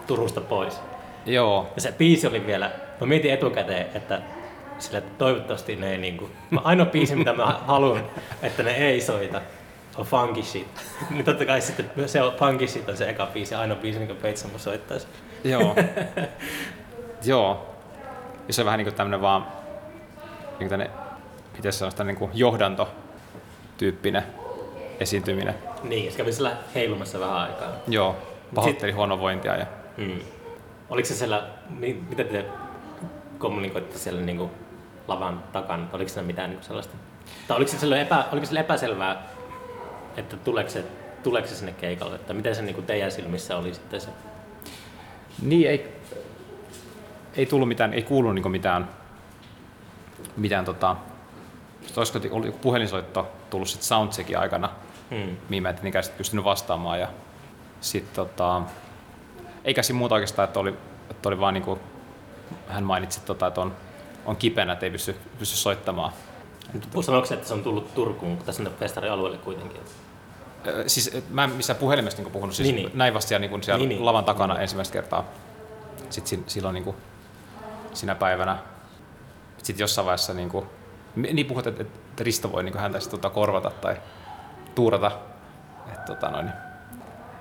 Turusta pois. Joo. Ja se biisi oli vielä, mä mietin etukäteen, että sillä että toivottavasti ne ei niinku, mä ainoa biisi mitä mä haluan, että ne ei soita, on Funky Shit. niin totta kai sitten se on Funky Shit on se eka biisi, ainoa biisi, minkä Peitsamo soittaisi. Joo. Joo. Ja se on vähän niinku tämmönen vaan, niinku tänne, miten se on sitä niinku johdanto-tyyppinen esiintyminen. Niin, se kävi siellä heilumassa vähän aikaa. Joo, pahoitteli huonovointia. Ja... Hmm. Oliko se siellä, mitä te kommunikoitte siellä niin kuin lavan takana? Oliko siellä mitään niin sellaista? Tai oliko se, epä, oliko se epäselvää, että tuleeko se, tuleeko se sinne keikalle? Että miten se niin kuin teidän silmissä oli sitten se? Niin, ei, ei tullut mitään, ei kuulunut niin mitään, mitään tota, olisiko ollut joku puhelinsoitto tullut sitten soundcheckin aikana, hmm. mihin mä en tietenkään pystynyt vastaamaan. Ja sit, tota, eikä siinä muuta oikeastaan, että oli, että oli vaan niin kuin, hän mainitsi, tota, että on, on kipeänä, että ei pysty, pysty soittamaan. Sanoiko se, että se on tullut Turkuun tässä festarialueelle kuitenkin? Siis mä en missään puhelimesta niin puhunut, siis niin, niin. näin vasta niin siellä niin, niin, lavan takana niin. ensimmäistä kertaa. Sitten silloin niin kuin, sinä päivänä. Sitten jossain vaiheessa niin, kuin, niin puhut, että, että Risto voi niin häntä sitten, tota, korvata tai tuurata. Et, tota, noin,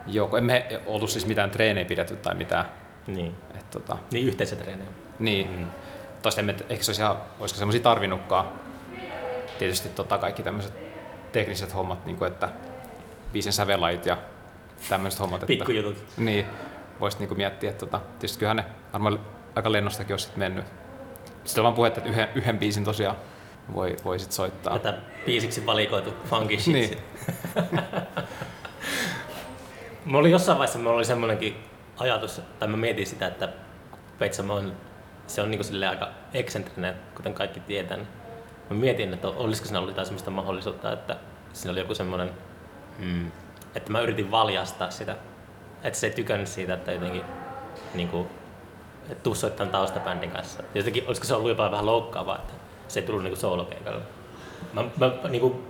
joo, emme oltu siis mitään treenejä pidetty tai mitään. Niin. Et, tota, niin yhteisötreenejä. Niin. Mm. Toista emme, ehkä se olisi ihan, olisiko semmoisia tarvinnutkaan. Tietysti tota, kaikki tämmöiset tekniset hommat, niin kuin, että biisin sävelait ja tämmöiset hommat. Pikkujutut. Niin, voisi niin miettiä, että tota, tietysti kyllähän ne varmaan aika lennostakin olisi mennyt. Sitten on vaan puhetta, että yhden, yhden biisin tosiaan voi, voi sit soittaa. Tätä biisiksi valikoitu funky shit. Niin. Mulla oli jossain vaiheessa mulla oli semmoinenkin ajatus, tai mä mietin sitä, että Peitsamo on, se on niin aika eksentrinen, kuten kaikki tietää. Mä mietin, että olisiko siinä ollut jotain sellaista mahdollisuutta, että siinä oli joku semmoinen, mm, että mä yritin valjastaa sitä, että se ei tykännyt siitä, että jotenkin niin kuin, että tuu soittamaan taustabändin kanssa. Jotenkin, olisiko se ollut jopa vähän loukkaavaa, että se ei tullut niinku soolokeikalle. Mä, mä niinku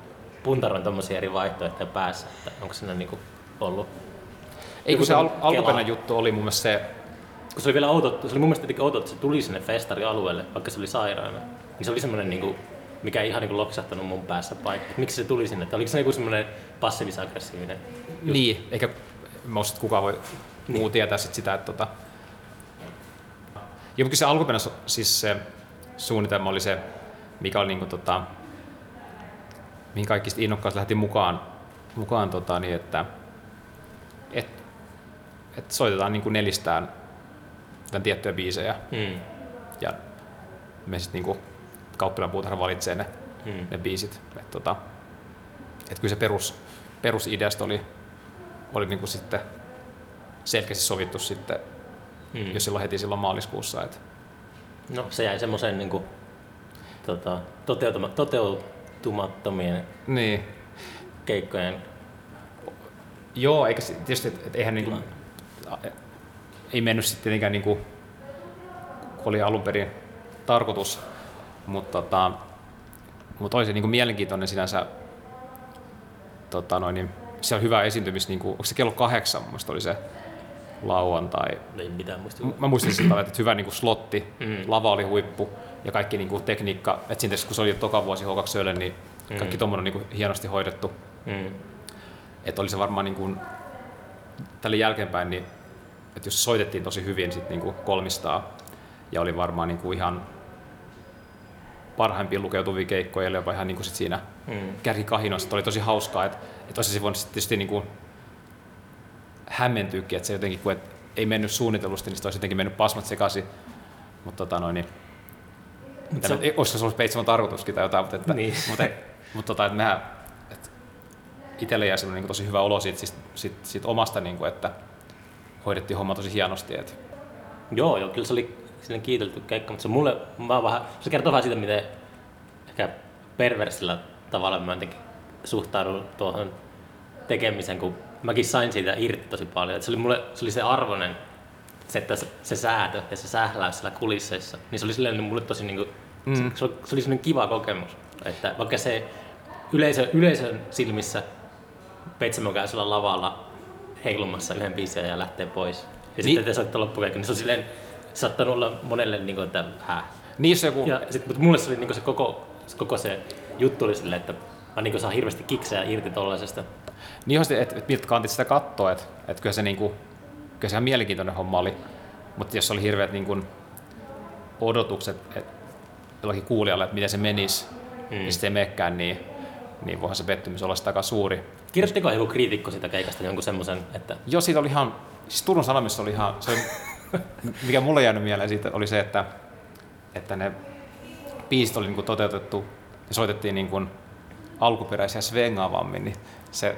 puntaroin tommosia eri vaihtoehtoja päässä, että onko siinä niinku ollut ei kun se al- alkuperäinen juttu oli mun mielestä se... Kun se oli vielä outo, se oli mun mielestä outo, että se tuli sinne festarialueelle, vaikka se oli sairaana. Niin se oli semmoinen niinku, mikä ei ihan niinku loksahtanut mun päässä paikka. Miksi se tuli sinne? Että oliko se niinku semmoinen passiivis-aggressiivinen juttu? Niin, eikä mä kukaan voi niin. muu tietää sit sitä, että tota... Ja mutta se alkuperäinen siis se suunnitelma oli se, mikä oli niinku tota, mihin kaikki innokkaat lähti mukaan, mukaan tota, niin että et, et soitetaan niin kuin nelistään tämän tiettyjä biisejä. Mm. Ja me sitten niin kauppilaan puutarha valitsee ne, mm. ne biisit. Et, tota, et kyllä se perus, perusideasta oli, oli niin kuin sitten selkeästi sovittu sitten mm. jo silloin heti silloin maaliskuussa. Et. No se jäi semmoiseen niin kuin, tota, toteutuma, toteutumattomien niin. keikkojen Joo, eikä tietysti, että et eihän niinku, ei mennyt sitten tietenkään niinku, oli alun perin tarkoitus, mutta tota, mutta oli se niin kuin mielenkiintoinen sinänsä, tota noin, niin, se on hyvä esiintymis, niin kuin, onko se kello kahdeksan, mun oli se lauantai. Ei mitään muista. Mä muistin sitä, että hyvä niin kuin slotti, mm. lava oli huippu ja kaikki niin kuin tekniikka, että siinä kun se oli toka vuosi H2 niin kaikki mm. tuommoinen niin kuin hienosti hoidettu. Mm. Että oli se varmaan niin kuin, tälle jälkeenpäin, niin, että jos soitettiin tosi hyvin sit niin kuin kolmistaa ja oli varmaan niin kuin ihan parhaimpia lukeutuvia keikkoja, eli jopa ihan niin kuin sit siinä mm. kärkikahinoissa, oli tosi hauskaa, että, että olisi voinut tietysti niin kuin hämmentyykin, että se jotenkin, kun et, ei mennyt suunnitellusti, niin sitten olisi jotenkin mennyt pasmat sekaisin, mutta tota noin, niin, se... Ei, olisiko se ollut Peitsamon tarkoituskin tai jotain, mutta, että, niin. mutta, mutta tota, että mehän, että itselle jäi niin tosi hyvä olo siitä, siitä, siitä, siitä omasta, niin kuin, että hoidettiin homma tosi hienosti. Että. Joo, joo, kyllä se oli sinne kiitelty keikka, mutta se mulle, mä vähän, se kertoo vähän siitä, miten ehkä perversillä tavalla mä jotenkin suhtaudun tuohon tekemiseen, kun mäkin sain siitä irti tosi paljon. Et se oli mulle se, oli se arvoinen, se, että se, se säätö ja se sähläys siellä kulisseissa, niin se oli silleen mulle tosi niinku, mm. se, se, oli, se oli sellainen kiva kokemus. Että vaikka se yleisö, yleisön silmissä Petsamon käy lavalla heilumassa yhden biisin ja lähtee pois. Ja niin. sitten te saatte loppukeikka, niin se on silleen, saattanut olla monelle niin kuin, että hää. Niin se joku... Ja sit, mutta mulle se oli niin kuin se koko, koko se juttu oli silleen, että mä niin saan hirveästi kiksejä irti tollaisesta. Niin että et, et miltä kantit sitä katsoa, että et kyllä se niin kuin, kyllä se ihan mielenkiintoinen homma oli. Mutta jos oli hirveät niin kuin, odotukset et, jollakin kuulijalle, että miten se menisi, mm. niin sitten ei menekään, niin, niin voihan se pettymys olla sitä aika suuri. Kirjoittiko joku kriitikko sitä keikasta jonkun semmoisen, että... Joo, siitä oli ihan, siis Turun Sanomissa oli ihan, se oli mikä mulle jäänyt mieleen siitä oli se, että, että ne biisit oli niin toteutettu ja soitettiin niin kuin alkuperäisiä svengaavammin, niin se,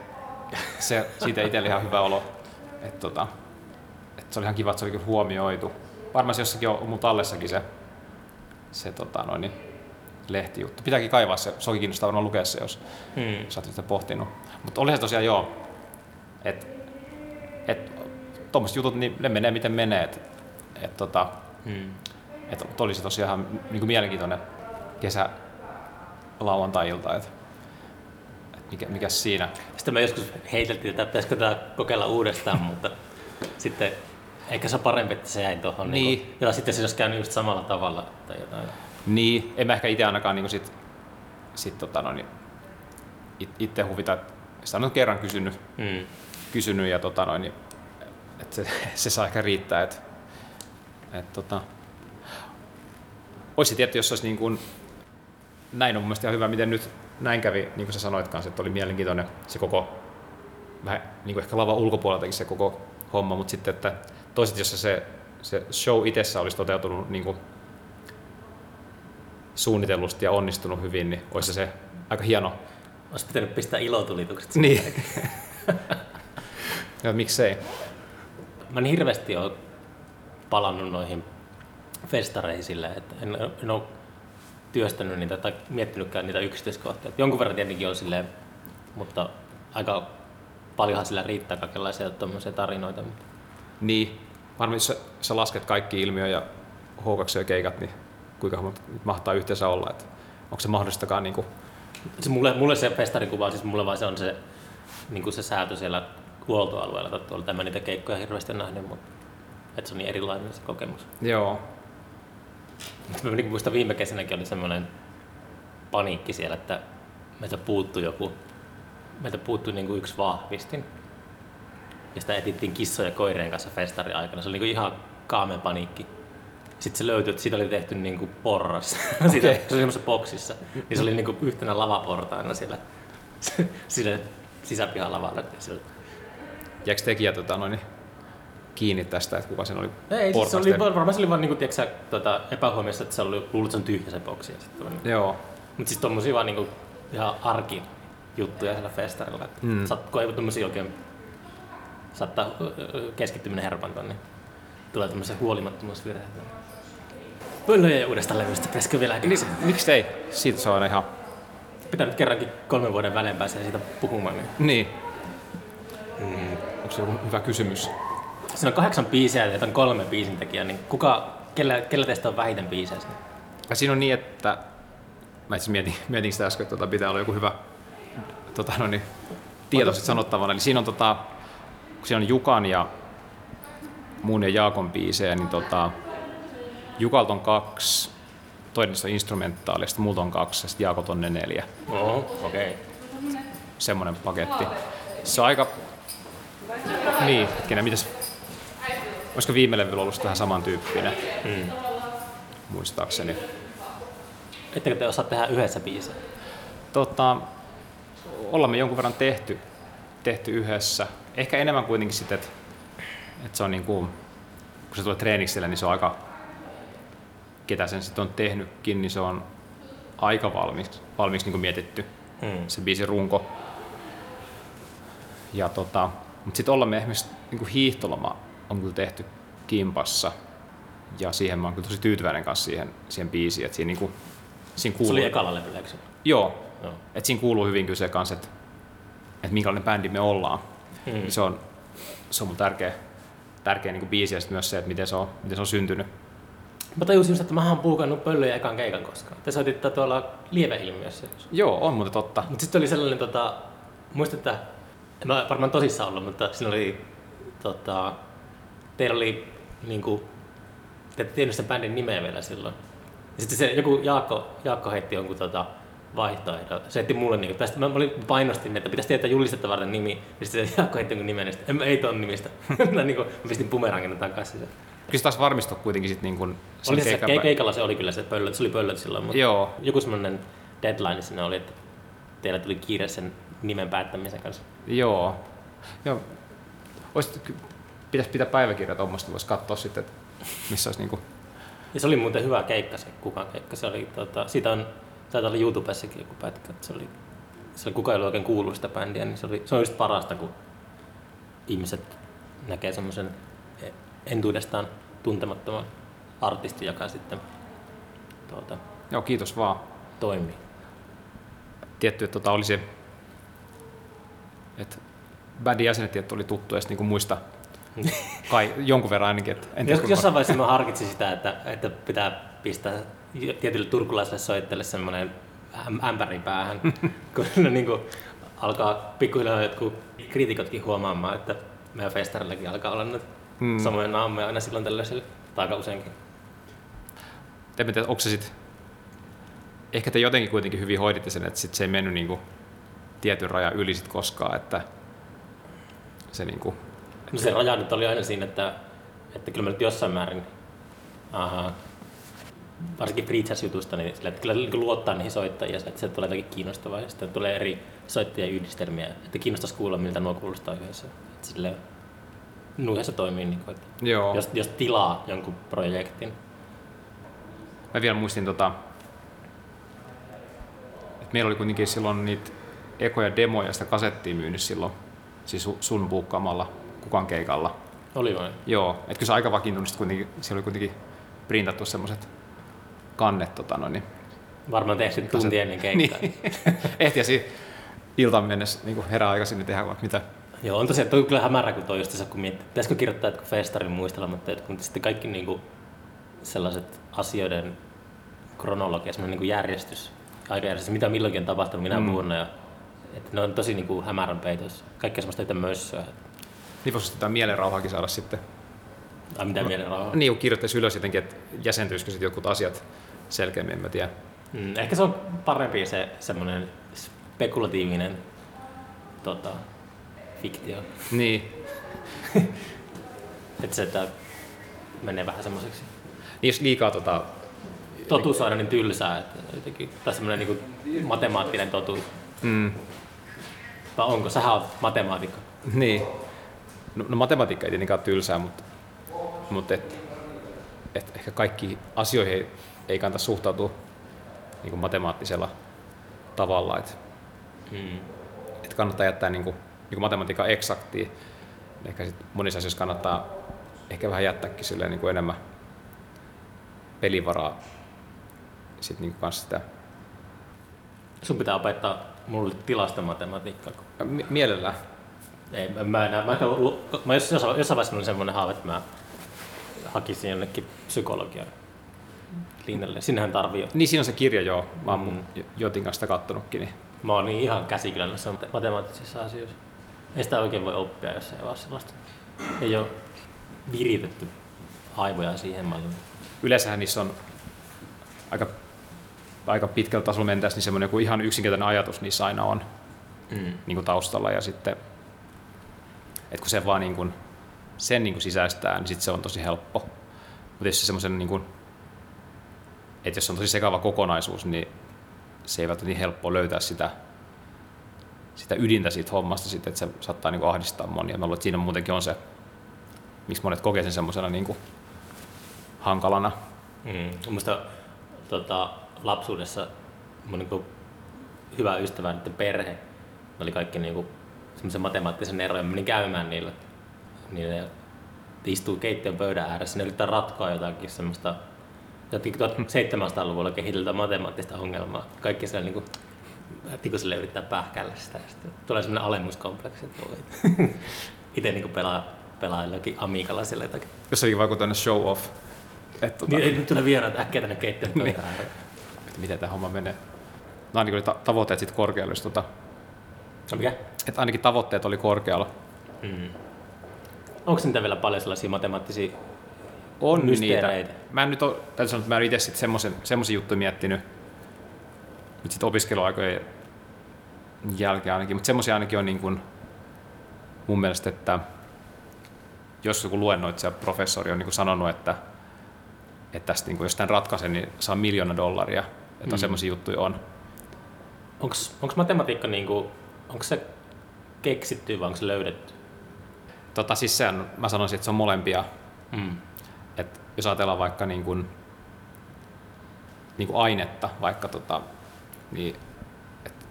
se siitä itselle ihan hyvä olo. Että tota, että se oli ihan kiva, että se oli kyllä huomioitu. Varmaan se jossakin on mun tallessakin se, se tota noin, niin lehtijuttu. Pitääkin kaivaa se, se onkin kiinnostavaa lukea se, jos hmm. sä oot sitä pohtinut. Mutta oli se tosiaan joo, että et, tuommoiset jutut, niin ne menee miten menee. Et, et, tota, hmm. et, oli se tosiaan niin kuin mielenkiintoinen kesä lauantai-ilta. Et, et mikä, mikä siinä? Sitten me joskus heiteltiin, että pitäisikö tämä kokeilla uudestaan, mutta sitten ehkä se on parempi, että se jäi tuohon. Niin. Niin kuin, ja sitten se olisi käynyt just samalla tavalla tai jotain. Niin, en mä ehkä itse ainakaan niin sit, sit, tota, no, niin, itse huvita. Sitä on kerran kysynyt, mm. kysynyt ja tota, no, niin, että se, se saa ehkä riittää. Että, et, tota, olisi tietty, jos olisi niin kuin, näin on mun mielestä ihan hyvä, miten nyt näin kävi, niin kuin sä sanoit kanssa, että oli mielenkiintoinen se koko, vähän niin kuin ehkä lava ulkopuoleltakin se koko homma, mutta sitten, että toiset, jos se, se show itsessä olisi toteutunut niin kuin suunnitellusti ja onnistunut hyvin, niin olisi se aika hieno. Olisi pitänyt pistää ilotulitukset. Niin. ja miksei mä en hirveästi ole palannut noihin festareihin silleen, että en, en ole työstänyt niitä tai miettinytkään niitä yksityiskohtia. Jonkun verran tietenkin on silleen, mutta aika paljonhan sillä riittää kaikenlaisia tuommoisia tarinoita. Niin, varmaan jos sä, sä lasket kaikki ilmiö ja h keikat, niin kuinka mahtaa yhteensä olla, että onko se mahdollistakaan niin kuin... se mulle, mulle se festarikuva, siis mulle vaan se on se, niin kuin se säätö siellä huoltoalueella tai tuolla. Tämä niitä keikkoja hirveästi nähnyt, mutta että se on niin erilainen se kokemus. Joo. Mä niin muistan viime kesänäkin oli semmoinen paniikki siellä, että meiltä puuttui joku, meiltä puuttui niin kuin yksi vahvistin. Ja sitä etittiin kissoja ja koireen kanssa festari aikana. Se oli niin kuin ihan kaameen paniikki. Sitten se löytyi, että siitä oli tehty niin kuin porras. Okay. siitä, se oli semmoisessa boksissa. Niin se oli niin kuin yhtenä lavaportaina siellä, siellä sisäpihalavalla. Jääkö tekijä tota, noin, kiinni tästä, että kuka sen oli Ei, siis se oli, varmaan se oli vaan niin kuin, tota, epähuomiossa, että se oli luullut, että se on tyhjä se boksi. Sitten niin. Joo. Mutta siis tommosia vaan niin kuin, ihan arki juttuja siellä festarilla. Mm. Saat, kun ei tommosia oikein saattaa keskittyminen herpanta, niin tulee tämmöisiä huolimattomuusvirheitä. Pöllöjä uudesta levystä, pitäisikö vielä niin, Miksi ei? Siitä se on ihan... Pitää nyt kerrankin kolmen vuoden välein pääsee siitä puhumaan. Niin. niin. Mm. Onko se joku hyvä kysymys? Siinä on kahdeksan biisiä ja on kolme biisin tekijää, niin kuka, kellä, kellä teistä on vähiten biisejä? Ja siinä on niin, että mä itse mietin, mietin sitä äsken, että tota, pitää olla joku hyvä tota, no niin, tieto sit sanottavana. Eli siinä on, tota, kun siinä on Jukan ja mun ja Jaakon biisejä, niin tota, Jukalta on kaksi, toinen on instrumentaali, sitten multa on kaksi, ja sitten Jaakot on ne neljä. Oho, okei. Semmoinen paketti. Se on aika... Niin, hetkinen, mitäs... Olisiko viime levyllä ollut vähän samantyyppinen, Mm. muistaakseni. Ettekö te osaa tehdä yhdessä biisejä? Tota, ollaan me jonkun verran tehty, tehty yhdessä. Ehkä enemmän kuitenkin sitten, että, että se on niin kuin, kun se tulee treenikselle, niin se on aika, ketä sen sitten on tehnytkin, niin se on aika valmiiksi, valmiiksi niin kuin mietitty Mm. se biisin runko. Ja tota, mutta sitten ollaan me esimerkiksi niin kuin hiihtoloma on kyllä tehty kimpassa. Ja siihen mä oon kyllä tosi tyytyväinen kanssa siihen, siihen biisiin, että siinä, niin kuin, siinä Se kuuluu... oli ekalla levyllä, eikö se? Joo, Joo. et siinä kuuluu hyvin kyllä se kanssa, että, että minkälainen bändi me ollaan. Mm. Se on, se on mun tärkeä, tärkeä niin biisi ja sit myös se, että miten se on, miten se on syntynyt. Mä tajusin että mä oon puukannut pöllöjä ekan keikan koskaan. Te soititte tuolla lieveilmiössä. Joo, on muuten totta. Mutta sitten oli sellainen, tota, muistan, että en ole varmaan tosissaan ollut, mutta siinä oli, tota, teillä oli niinku, te ette tiennyt sen bändin nimeä vielä silloin. Ja sitten se joku Jaakko, Jaakko heitti jonkun tota, vaihtoehdon. Se heitti mulle, niinku, tästä, mä, olin, painostin, että pitäisi tietää julistetta varten nimi. Ja sitten se Jaakko heitti jonkun nimen, ja sitten, en, ei ton nimistä. mä, niinku, mä pistin bumerangin takaisin. sen. Kyllä se taas varmistui kuitenkin sitten niin kuin sen Oli se, keikan ke- pä- keikalla se oli kyllä se pöllöt, se oli pöllöt silloin, mutta Joo, joku semmoinen deadline siinä oli, että teillä tuli kiire sen nimen päättämisen kanssa. joo. joo. Ky- pitäisi pitää päiväkirja tuommoista, voisi katsoa sitten, että missä olisi niin kuin, Ja se oli muuten hyvä keikka se kukaan keikka. Se oli, tota, siitä on, taitaa olla YouTubessakin joku pätkä. että Se oli, se oli kukaan ei ollut oikein kuullut sitä bändiä, niin se oli, se on just parasta, kun ihmiset näkee semmoisen entuudestaan tuntemattoman artistin, joka sitten tuota, joo kiitos vaan. toimii. Tietty, että tota oli se, että bändin jäsenet oli tuttu edes niin muista kai jonkun verran ainakin. Että en tiedä, Jos, jossain vaiheessa mä harkitsin sitä, että, että pitää pistää tietylle turkulaiselle soittajille semmoinen äm- ämpäri päähän, kun ne niin kuin alkaa pikkuhiljaa jotkut kriitikotkin huomaamaan, että meidän festarillakin alkaa olla nyt Hmm. mm. samoja naameja aina silloin tällaiselle, tai aika useinkin. en tiedä, onko se sit, ehkä te jotenkin kuitenkin hyvin hoiditte sen, että sit se ei mennyt niinku tietyn rajan yli sit koskaan, että se niinku, No se raja nyt oli aina siinä, että, että kyllä mä nyt jossain määrin, aha, varsinkin free jazz-jutusta, niin sillä, että kyllä niin luottaa niihin soittajia, että se tulee jotakin kiinnostavaa ja sitten tulee eri soittajien yhdistelmiä, että kiinnostaisi kuulla, miltä nuo kuulostaa yhdessä. Että silleen, nuihin se toimii, niin kuin, että joo. jos, jos tilaa jonkun projektin. Mä vielä muistin tota, että meillä oli kuitenkin silloin niitä ekoja demoja sitä kasettia myynyt silloin, siis su- sun buukkaamalla kukan keikalla. Oli vain. Joo, että kyllä se aika vakiintunut sit kuitenkin, siellä oli kuitenkin printattu semmoiset kannet tota noin, niin Varmaan tehty tunti ennen keikkaa. Niin. Ehtiäsi iltaan mennessä niin herää aikaisin niin tehdä vaikka mitä. Joo, on tosiaan, toi kyllä hämärä, kun toi just tässä, kun miettii, pitäisikö kirjoittaa jotkut festarin muistelmat, että kun sitten kaikki niin kuin, sellaiset asioiden kronologia, semmoinen niin järjestys, aikajärjestys, mitä milloinkin on tapahtunut, minä Mm. vuonna, ja että ne on tosi niin kuin hämärän peitossa. Kaikkea semmoista itse mössöä. Niin voisi jotain mielenrauhaakin saada sitten. Tai mitä mielen rauhaa. Niin, kun kirjoittaisi ylös jotenkin, että jäsentyisikö sitten jotkut asiat selkeämmin, en mä tiedä. Mm, ehkä se on parempi se semmoinen spekulatiivinen tota, fiktio. Niin, Että se että menee vähän semmoiseksi niin jos liikaa tota, totuus on aina niin tylsää, että jotenkin, tai semmoinen niin matemaattinen totuus. mm, Tai onko? Sähän oot matemaatikko. niin. No, no matematiikka ei tietenkään ole tylsää, mutta, mutta et, et ehkä kaikki asioihin ei, ei kannata suhtautua niin kuin matemaattisella tavalla. Että Mm. että kannattaa jättää niin kuin, niin kuin matematiikan eksaktia. Ehkä sit monissa asioissa kannattaa ehkä vähän jättääkin silleen niin kuin enemmän pelivaraa sit niin kuin sitä Sun pitää opettaa mulle tilastomatematiikkaa. kun- M- mielellään. Ei, mä, mä enää, mä, mä, mä jossain, jossain vaiheessa oli semmoinen haave, että mä hakisin jonnekin psykologian. linjalle. Sinnehän tarvii. Niin siinä on se kirja joo, mä oon Mm. Jotin kanssa kattonutkin. Niin. Mä oon niin ihan käsikylän noissa matemaattisissa asioissa. Ei sitä oikein voi oppia, jos ei ole sellaista. Ei ole viritetty aivoja siihen malliin. Yleensähän niissä on aika, aika pitkällä tasolla mentäessä, niin semmoinen joku ihan yksinkertainen ajatus niissä aina on Mm. niin kuin taustalla. Ja sitten, että kun se vaan niin kuin, sen niin kuin sisäistää, niin sitten se on tosi helppo. Mutta jos se semmoisen, niin kuin, että jos on tosi sekava kokonaisuus, niin se ei välttämättä niin helppoa löytää sitä, sitä ydintä siitä hommasta, sitten, että se saattaa niin kuin ahdistaa monia. Mä luulen, että siinä muutenkin on se, miksi monet kokee sen semmoisena niin kuin hankalana. Mm. Musta tota, lapsuudessa mun niinku, hyvä ystävä, perhe, ne oli kaikki niinku, semmoisen matemaattisen eroja. Mä menin käymään niillä. Niin ne istuu keittiön pöydän ääressä, ne yrittää ratkoa jotakin semmoista jotenkin 1700-luvulla kehiteltyä matemaattista ongelmaa. Kaikki siellä niinku, niinku sille yrittää pähkäillä sitä. Sitten tulee semmoinen alemmuskompleksi, että voi. Itse niinku pelaa, pelaa jollakin Amigalla siellä jotakin. Jossakin vaikuttaa tänne show off. Että, tota, Niin, ei nyt tule vieraat äkkiä tänne keittiön pöydän ääreen. että miten tämä homma menee. No ainakin oli ta- tavoitteet sitten korkealla. Jos, tota, No mikä? Että ainakin tavoitteet oli korkealla. Mm. Onko niitä vielä paljon sellaisia matemaattisia? On niitä. Mysteereitä. Mä en nyt ole, täytyy sanoa, että mä en itse sitten semmoisen, semmoisia juttuja miettinyt. Nyt sitten opiskeluaikojen jälkeen ainakin. Mutta semmoisia ainakin on niin kuin, mun mielestä, että jos joku luennoitsija, professori on niin kuin sanonut, että, että tästä, niin kuin, jos tämän ratkaisen, niin saa miljoona dollaria. Että Mm. on semmoisia juttuja on. Onko matematiikka niinku, onko se keksitty vai onko se löydetty? Tota, siis se on, mä sanoisin, että se on molempia. Mm. Et jos ajatellaan vaikka niin kuin, niin kuin ainetta, vaikka tota, niin, et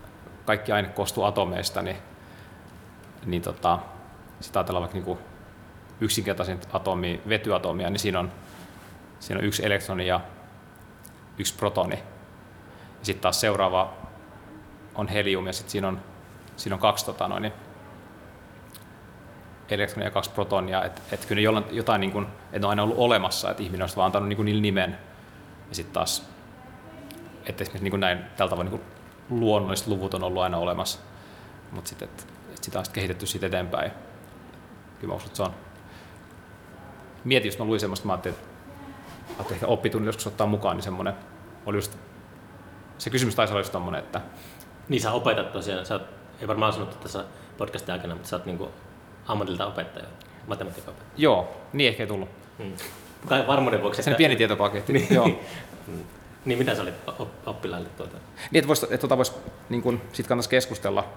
kaikki aine koostuu atomeista, niin, niin tota, sitten ajatellaan vaikka niin kuin yksinkertaisin atomi, vetyatomia, niin siinä on, siinä on yksi elektroni ja yksi protoni. Ja sitten taas seuraava on helium ja sitten siinä on, siinä on kaksi tota, noin, elektronia ja kaksi protonia, että et kyllä ne jollain, jotain niin kuin, että ne on aina ollut olemassa, että ihminen olisi vaan antanut niin niille nimen. Ja sitten taas, että esimerkiksi niin kuin näin, tällä tavalla niin luonnolliset luvut on ollut aina olemassa, mutta sitten, että, että sitä on sitten kehitetty siitä eteenpäin. Kyllä mä uskon, että se on. Mietin, jos mä luin semmoista, mä ajattelin, että, että ehkä oppitunnin joskus ottaa mukaan, niin semmoinen oli just, se kysymys taisi olla just tommonen, että Niin sä opetat tosiaan, sä oot, ei varmaan sanottu tässä podcastin aikana, mutta sä oot niinku ammatilta opettaja, matematiikan opettaja. joo, niin ehkä ei tullut. Mm. Kai varmuuden vuoksi. Sen että- pieni tietopaketti, Niin. joo. Mm. Niin mitä sä olit op- oppilaille tuota? Niin, että, vois, että tota vois, niin kun, sit kannattaisi keskustella,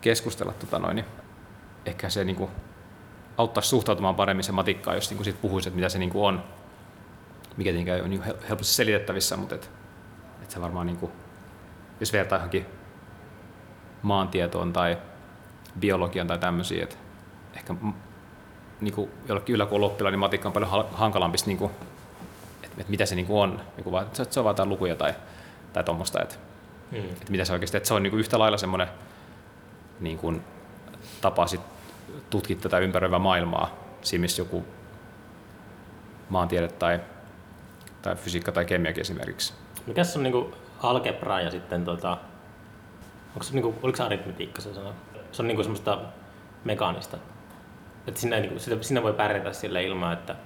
keskustella tota noin, niin ehkä se niin kun, auttaisi suhtautumaan paremmin se matikkaan, jos niin kun, sit puhuisi, että mitä se niin kun on, mikä tietenkään ei ole niin helposti selitettävissä, mutta et, et se varmaan, niin kun, jos vertaa johonkin maantietoon tai biologian tai tämmöisiä, että ehkä niin kuin jollekin yläkoulun oppilaan, niin matikka on paljon hankalampi, niin kuin, että, että mitä se niin kuin on, niin kuin vaan, että se- on vain lukuja tai, tai tuommoista, että, Mm. että mitä se oikeasti, että se on niin kuin yhtä lailla semmoinen niin kuin, tapa sit tutkia tätä ympäröivää maailmaa, siinä missä joku maantiede tai, tai fysiikka tai kemiakin esimerkiksi. Mikäs on niinku algebra ja sitten tota, onko se niinku, oliko se aritmetiikka se sana? Se on niinku semmoista mekaanista. Että siinä, ei niinku, sitä, siinä voi pärjätä sille ilman, että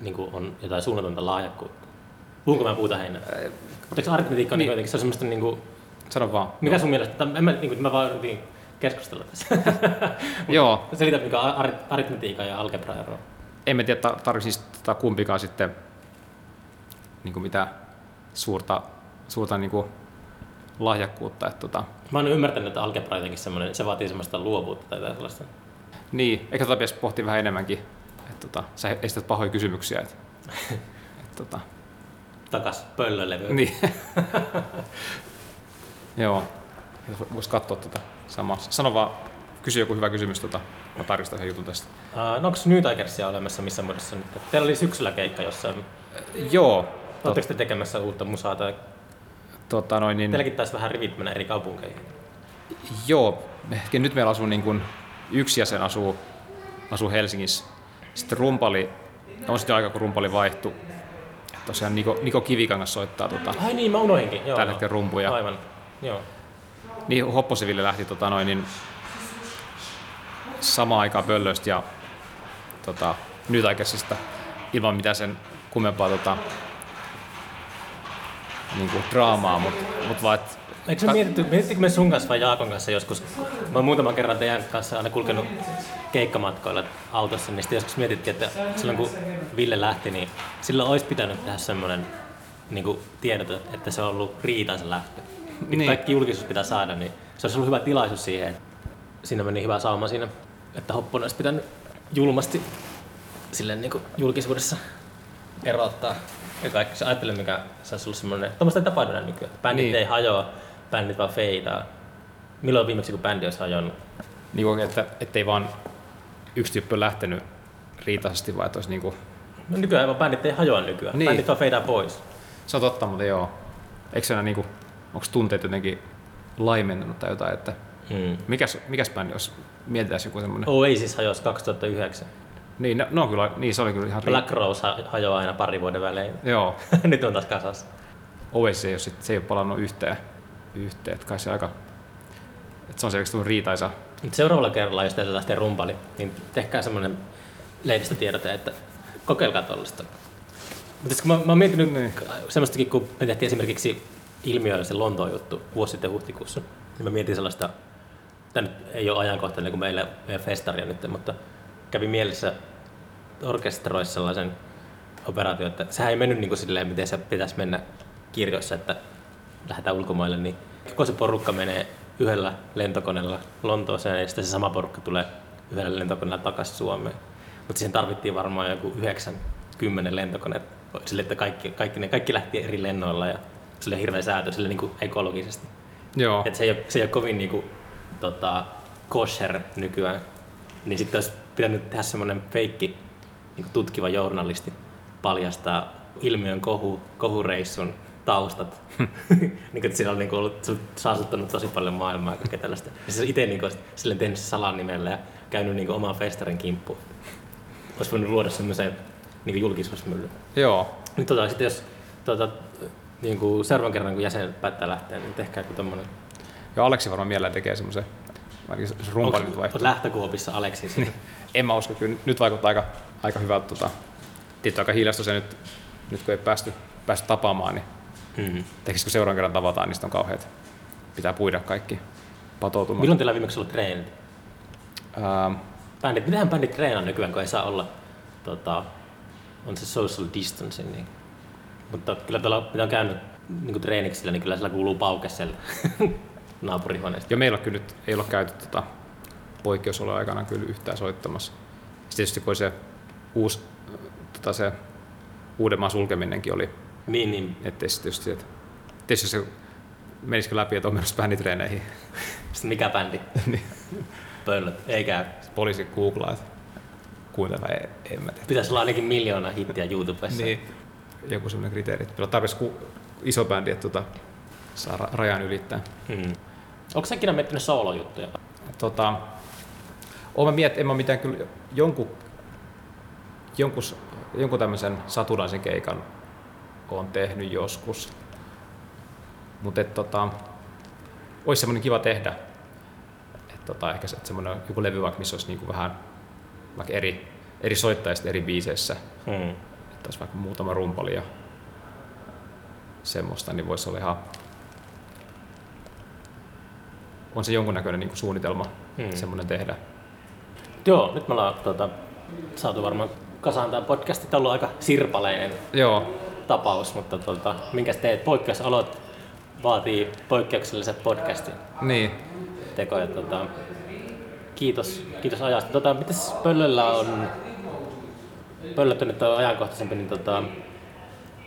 niinku on jotain suunnatonta lahjakkuutta. Puhunko mä puuta heinää? Mutta eikö aritmetiikka niin. Niin. niin se on semmoista niinku, Sano vaan. mikä sun mielestä, tai en mä, niinku, mä vaan yritin keskustella tässä. Joo, Selitä mikä on ar- aritmetiikan ja algebra ero. en mä tiedä, tar- tarvitsisi siis tota kumpikaan sitten niin kuin mitä suurta, suurta niin kuin lahjakkuutta. Että tota, Mä oon ymmärtänyt, että algebra jotenkin semmoinen, se vaatii semmoista luovuutta tai jotain sellaista. niin, ehkä tota pitäisi pohtia vähän enemmänkin. Että tota, sä esität pahoja kysymyksiä. Että, että tota, Takas pöllölle. niin. Joo, voisi katsoa tota samaa. Sano vaan, kysy joku hyvä kysymys, tota, mä tarkistan yhden jutun tästä. Uh, no onko New Tigersia olemassa missä muodossa nyt? Teillä oli syksyllä keikka jossain. Joo, Oletteko te tekemässä uutta musaa tai tota, noin, niin, teilläkin taisi vähän rivit mennä eri kaupunkeihin? Joo, ehkä nyt meillä asuu niin kuin, yksi jäsen asuu, asuu Helsingissä. Sitten rumpali, on sitten aika kun rumpali vaihtui. tosiaan Niko, Niko Kivikangas soittaa tota, Ai niin, mä unohinkin. Joo, tällä hetkellä rumpuja. Aivan, joo. Niin Hopposiville lähti tota, noin, niin samaan aikaan Pöllöstä ja tota, nyt aikaisesta ilman mitään sen kummempaa tota, niin kuin draamaa, mutta mut vaan, et, Eikö se mietitty, mietittikö me sun kanssa vai Jaakon kanssa joskus? Mä oon muutaman kerran teidän kanssa aina kulkenut keikkamatkoilla autossa, niin sitten joskus mietittiin, että silloin kun Ville lähti, niin silloin olisi pitänyt tehdä semmoinen niin kuin tiedot, että se on ollut riitan se lähtö. Niin. Niin. Kaikki julkisuus pitää saada, niin se olisi ollut hyvä tilaisuus siihen. Siinä meni hyvä sauma siinä, että Hopponen olisi pitänyt julmasti silleen niin kuin julkisuudessa erottaa. Ja kaikki se ajattelen, mikä se olisi ollut semmoinen, tuommoista ei tapahdu enää nykyään. Bändit Niin. ei hajoa, bändit vaan feidaa. Milloin viimeksi kun bändi olisi hajonnut? niin kuin, että ettei vaan yksi tyyppi lähtenyt riitaisesti, vaan että olisi niin kuin, No nykyään vaan bändit ei hajoa nykyään. Niin. Bändit vaan feidaa pois. se on totta, mutta joo. Eikö se enää niin kuin, onko tunteet jotenkin laimentunut tai jotain, että Hmm. mikäs, mikäs bändi, jos mietitään joku semmoinen. Oasis hajosi 2009. Niin, no, no, kyllä, niin se oli kyllä ihan Black Rose ha- hajoaa aina pari vuoden välein. Joo, Nyt on taas kasassa. Oasis ei ole, sit, se ei ole palannut yhteen. yhteen. Että kai se aika, että se on selkeästi tullut riitaisa. Mut seuraavalla kerralla, jos teillä lähtee rumpali, niin tehkää semmoinen lehdistötiedote, että kokeilkaa tuollaista. Mutta kun mä, mä oon miettinyt Niin. semmoistakin, kun me tehtiin esimerkiksi ilmiöillä se Lontoon juttu vuosi sitten huhtikuussa, niin mä mietin sellaista, tämä nyt ei ole ajankohtainen kuin meillä meidän festaria nyt, mutta kävi mielessä orkesteroissa sellaisen operaatio, että sehän ei mennyt niin kuin silleen, miten se pitäisi mennä kirjoissa, että lähdetään ulkomaille, niin koko se porukka menee yhdellä lentokoneella Lontooseen ja sitten se sama porukka tulee yhdellä lentokoneella takaisin Suomeen. Mutta siihen tarvittiin varmaan joku 90 lentokoneet sille, että kaikki, kaikki, ne, kaikki lähti eri lennoilla ja se oli hirveä säätö sille niin kuin ekologisesti. Joo, Et se, ei ole, se ei ole kovin niin kuin, tota, kosher nykyään. Niin sitten olisi pitänyt tehdä semmoinen feikki niin tutkiva journalisti paljastaa ilmiön kohu, kohureissun taustat. niin kuin, siinä on niin kuin ollut saastuttanut tosi paljon maailmaa ja kaikkea tällaista. Ja se itse niin kuin, silleen tehnyt salanimellä ja käynyt niin kuin, oman festarin kimppuun. Olisi voinut luoda semmoisen niin julkisuusmyllyn. joo. Nyt tota, sitten jos tota, niin kuin seuraavan kerran kun jäsen päättää lähteä, niin tehkää joku tommonen Ja Aleksi varmaan mielellään tekee semmoisen, ainakin se rumpa nyt vaihtuu. lähtökuopissa Aleksi? En mä usko, kyllä nyt vaikuttaa aika, aika hyvältä. Tota, tietty aika hiljasta se nyt, nyt kun ei päästy, päästy tapaamaan, niin mm. tekis kun seuraavan kerran tavataan, niin sitten on kauheat. Pitää puida kaikki patoutumaan. Milloin teillä viimeksi ollut treenit? Ähm, Bändit, mitähän bändit treenaa nykyään, kun ei saa olla, tota, on se social distancing. Niin. Mutta kyllä tuolla, mitä on käynyt niin treeniksillä, niin kyllä siellä kuuluu pauke siellä naapurihuoneesta. ja meillä on kyllä nyt, ei ole käyty tota, poikkeusolojen aikana kyllä yhtään soittamassa. Sitten tietysti kun se uusi, tota, se Uudenmaan sulkeminenkin oli, Niin, niin. se tietysti, että tietysti se menisikö läpi, että on menossa bänditreeneihin. Sitten mikä bändi? niin Pöllöt. Ei käy. poliisi googlaa, että kuuntella, ei, en mä tiedä. Pitäisi olla ainakin miljoona hittiä YouTubessa. Niin, joku sellainen kriteeri. On tarpeeksi ku, iso bändi, että tota, saa ra- rajan ylittää. Mm. Onko sä ikinä miettinyt soolojuttuja? Tota, mä miet, en mä mitään kyllä jonkun, jonkun, jonkun tämmöisen satunnaisen keikan on tehnyt joskus. Mutta tota, olisi semmoinen kiva tehdä. Et tota, ehkä se, että semmoinen joku levy vaikka, missä olisi niinku vähän vaikka eri, eri soittajista eri biiseissä. Mm. Että olisi vaikka muutama rumpali ja semmoista, niin voisi olla ihan... On se jonkunnäköinen niin suunnitelma Hmm. semmoinen tehdä. Joo, nyt me ollaan tota, saatu varmaan kasaan tämä podcast. Tämä on ollut aika sirpaleinen Joo, tapaus, mutta tota, minkäs teet? Poikkeusolot vaatii poikkeukselliset podcastin niin. tekoja. Tota, kiitos, kiitos ajasta. Tota, mitäs Pöllöllä on, Pöllöt on nyt on ajankohtaisempi, niin tota,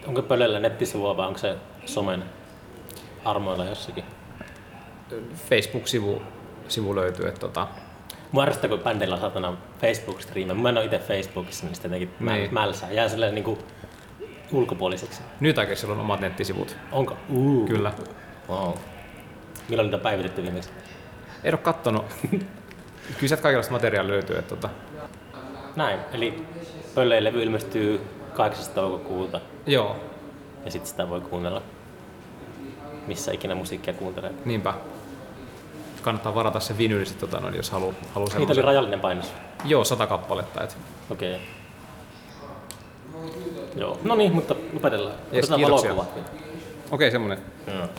onko Pöllöllä nettisivua vai onko se somen armoilla jossakin? Facebook-sivu sivu löytyy, että tota, Mua ärsyttää, kun bändillä on satana Facebook-striimejä. Mä en ole itse Facebookissa, niin sitten jotenkin mä, Niin. mälsää. Jää silleen niinku ulkopuoliseksi. nyt sillä on omat nettisivut. Onko? Uh. Kyllä. Wow. Milloin niitä päivitetty viimeksi? En ole kattonut. Kyllä sieltä kaikenlaista materiaalia löytyy. Että tota, Näin, eli Pöllöjen levy ilmestyy 8. toukokuuta Joo, ja sitten sitä voi kuunnella missä ikinä musiikkia kuuntelee. niinpä. Kannattaa varata se vinyyli sit, tota, noin, jos haluaa halu Niitä oli rajallinen painos. Joo, sata kappaletta. Et. Okei. Joo. No niin, mutta lopetellaan. Jes, Otetaan valokuvat. Okei, semmonen. Joo.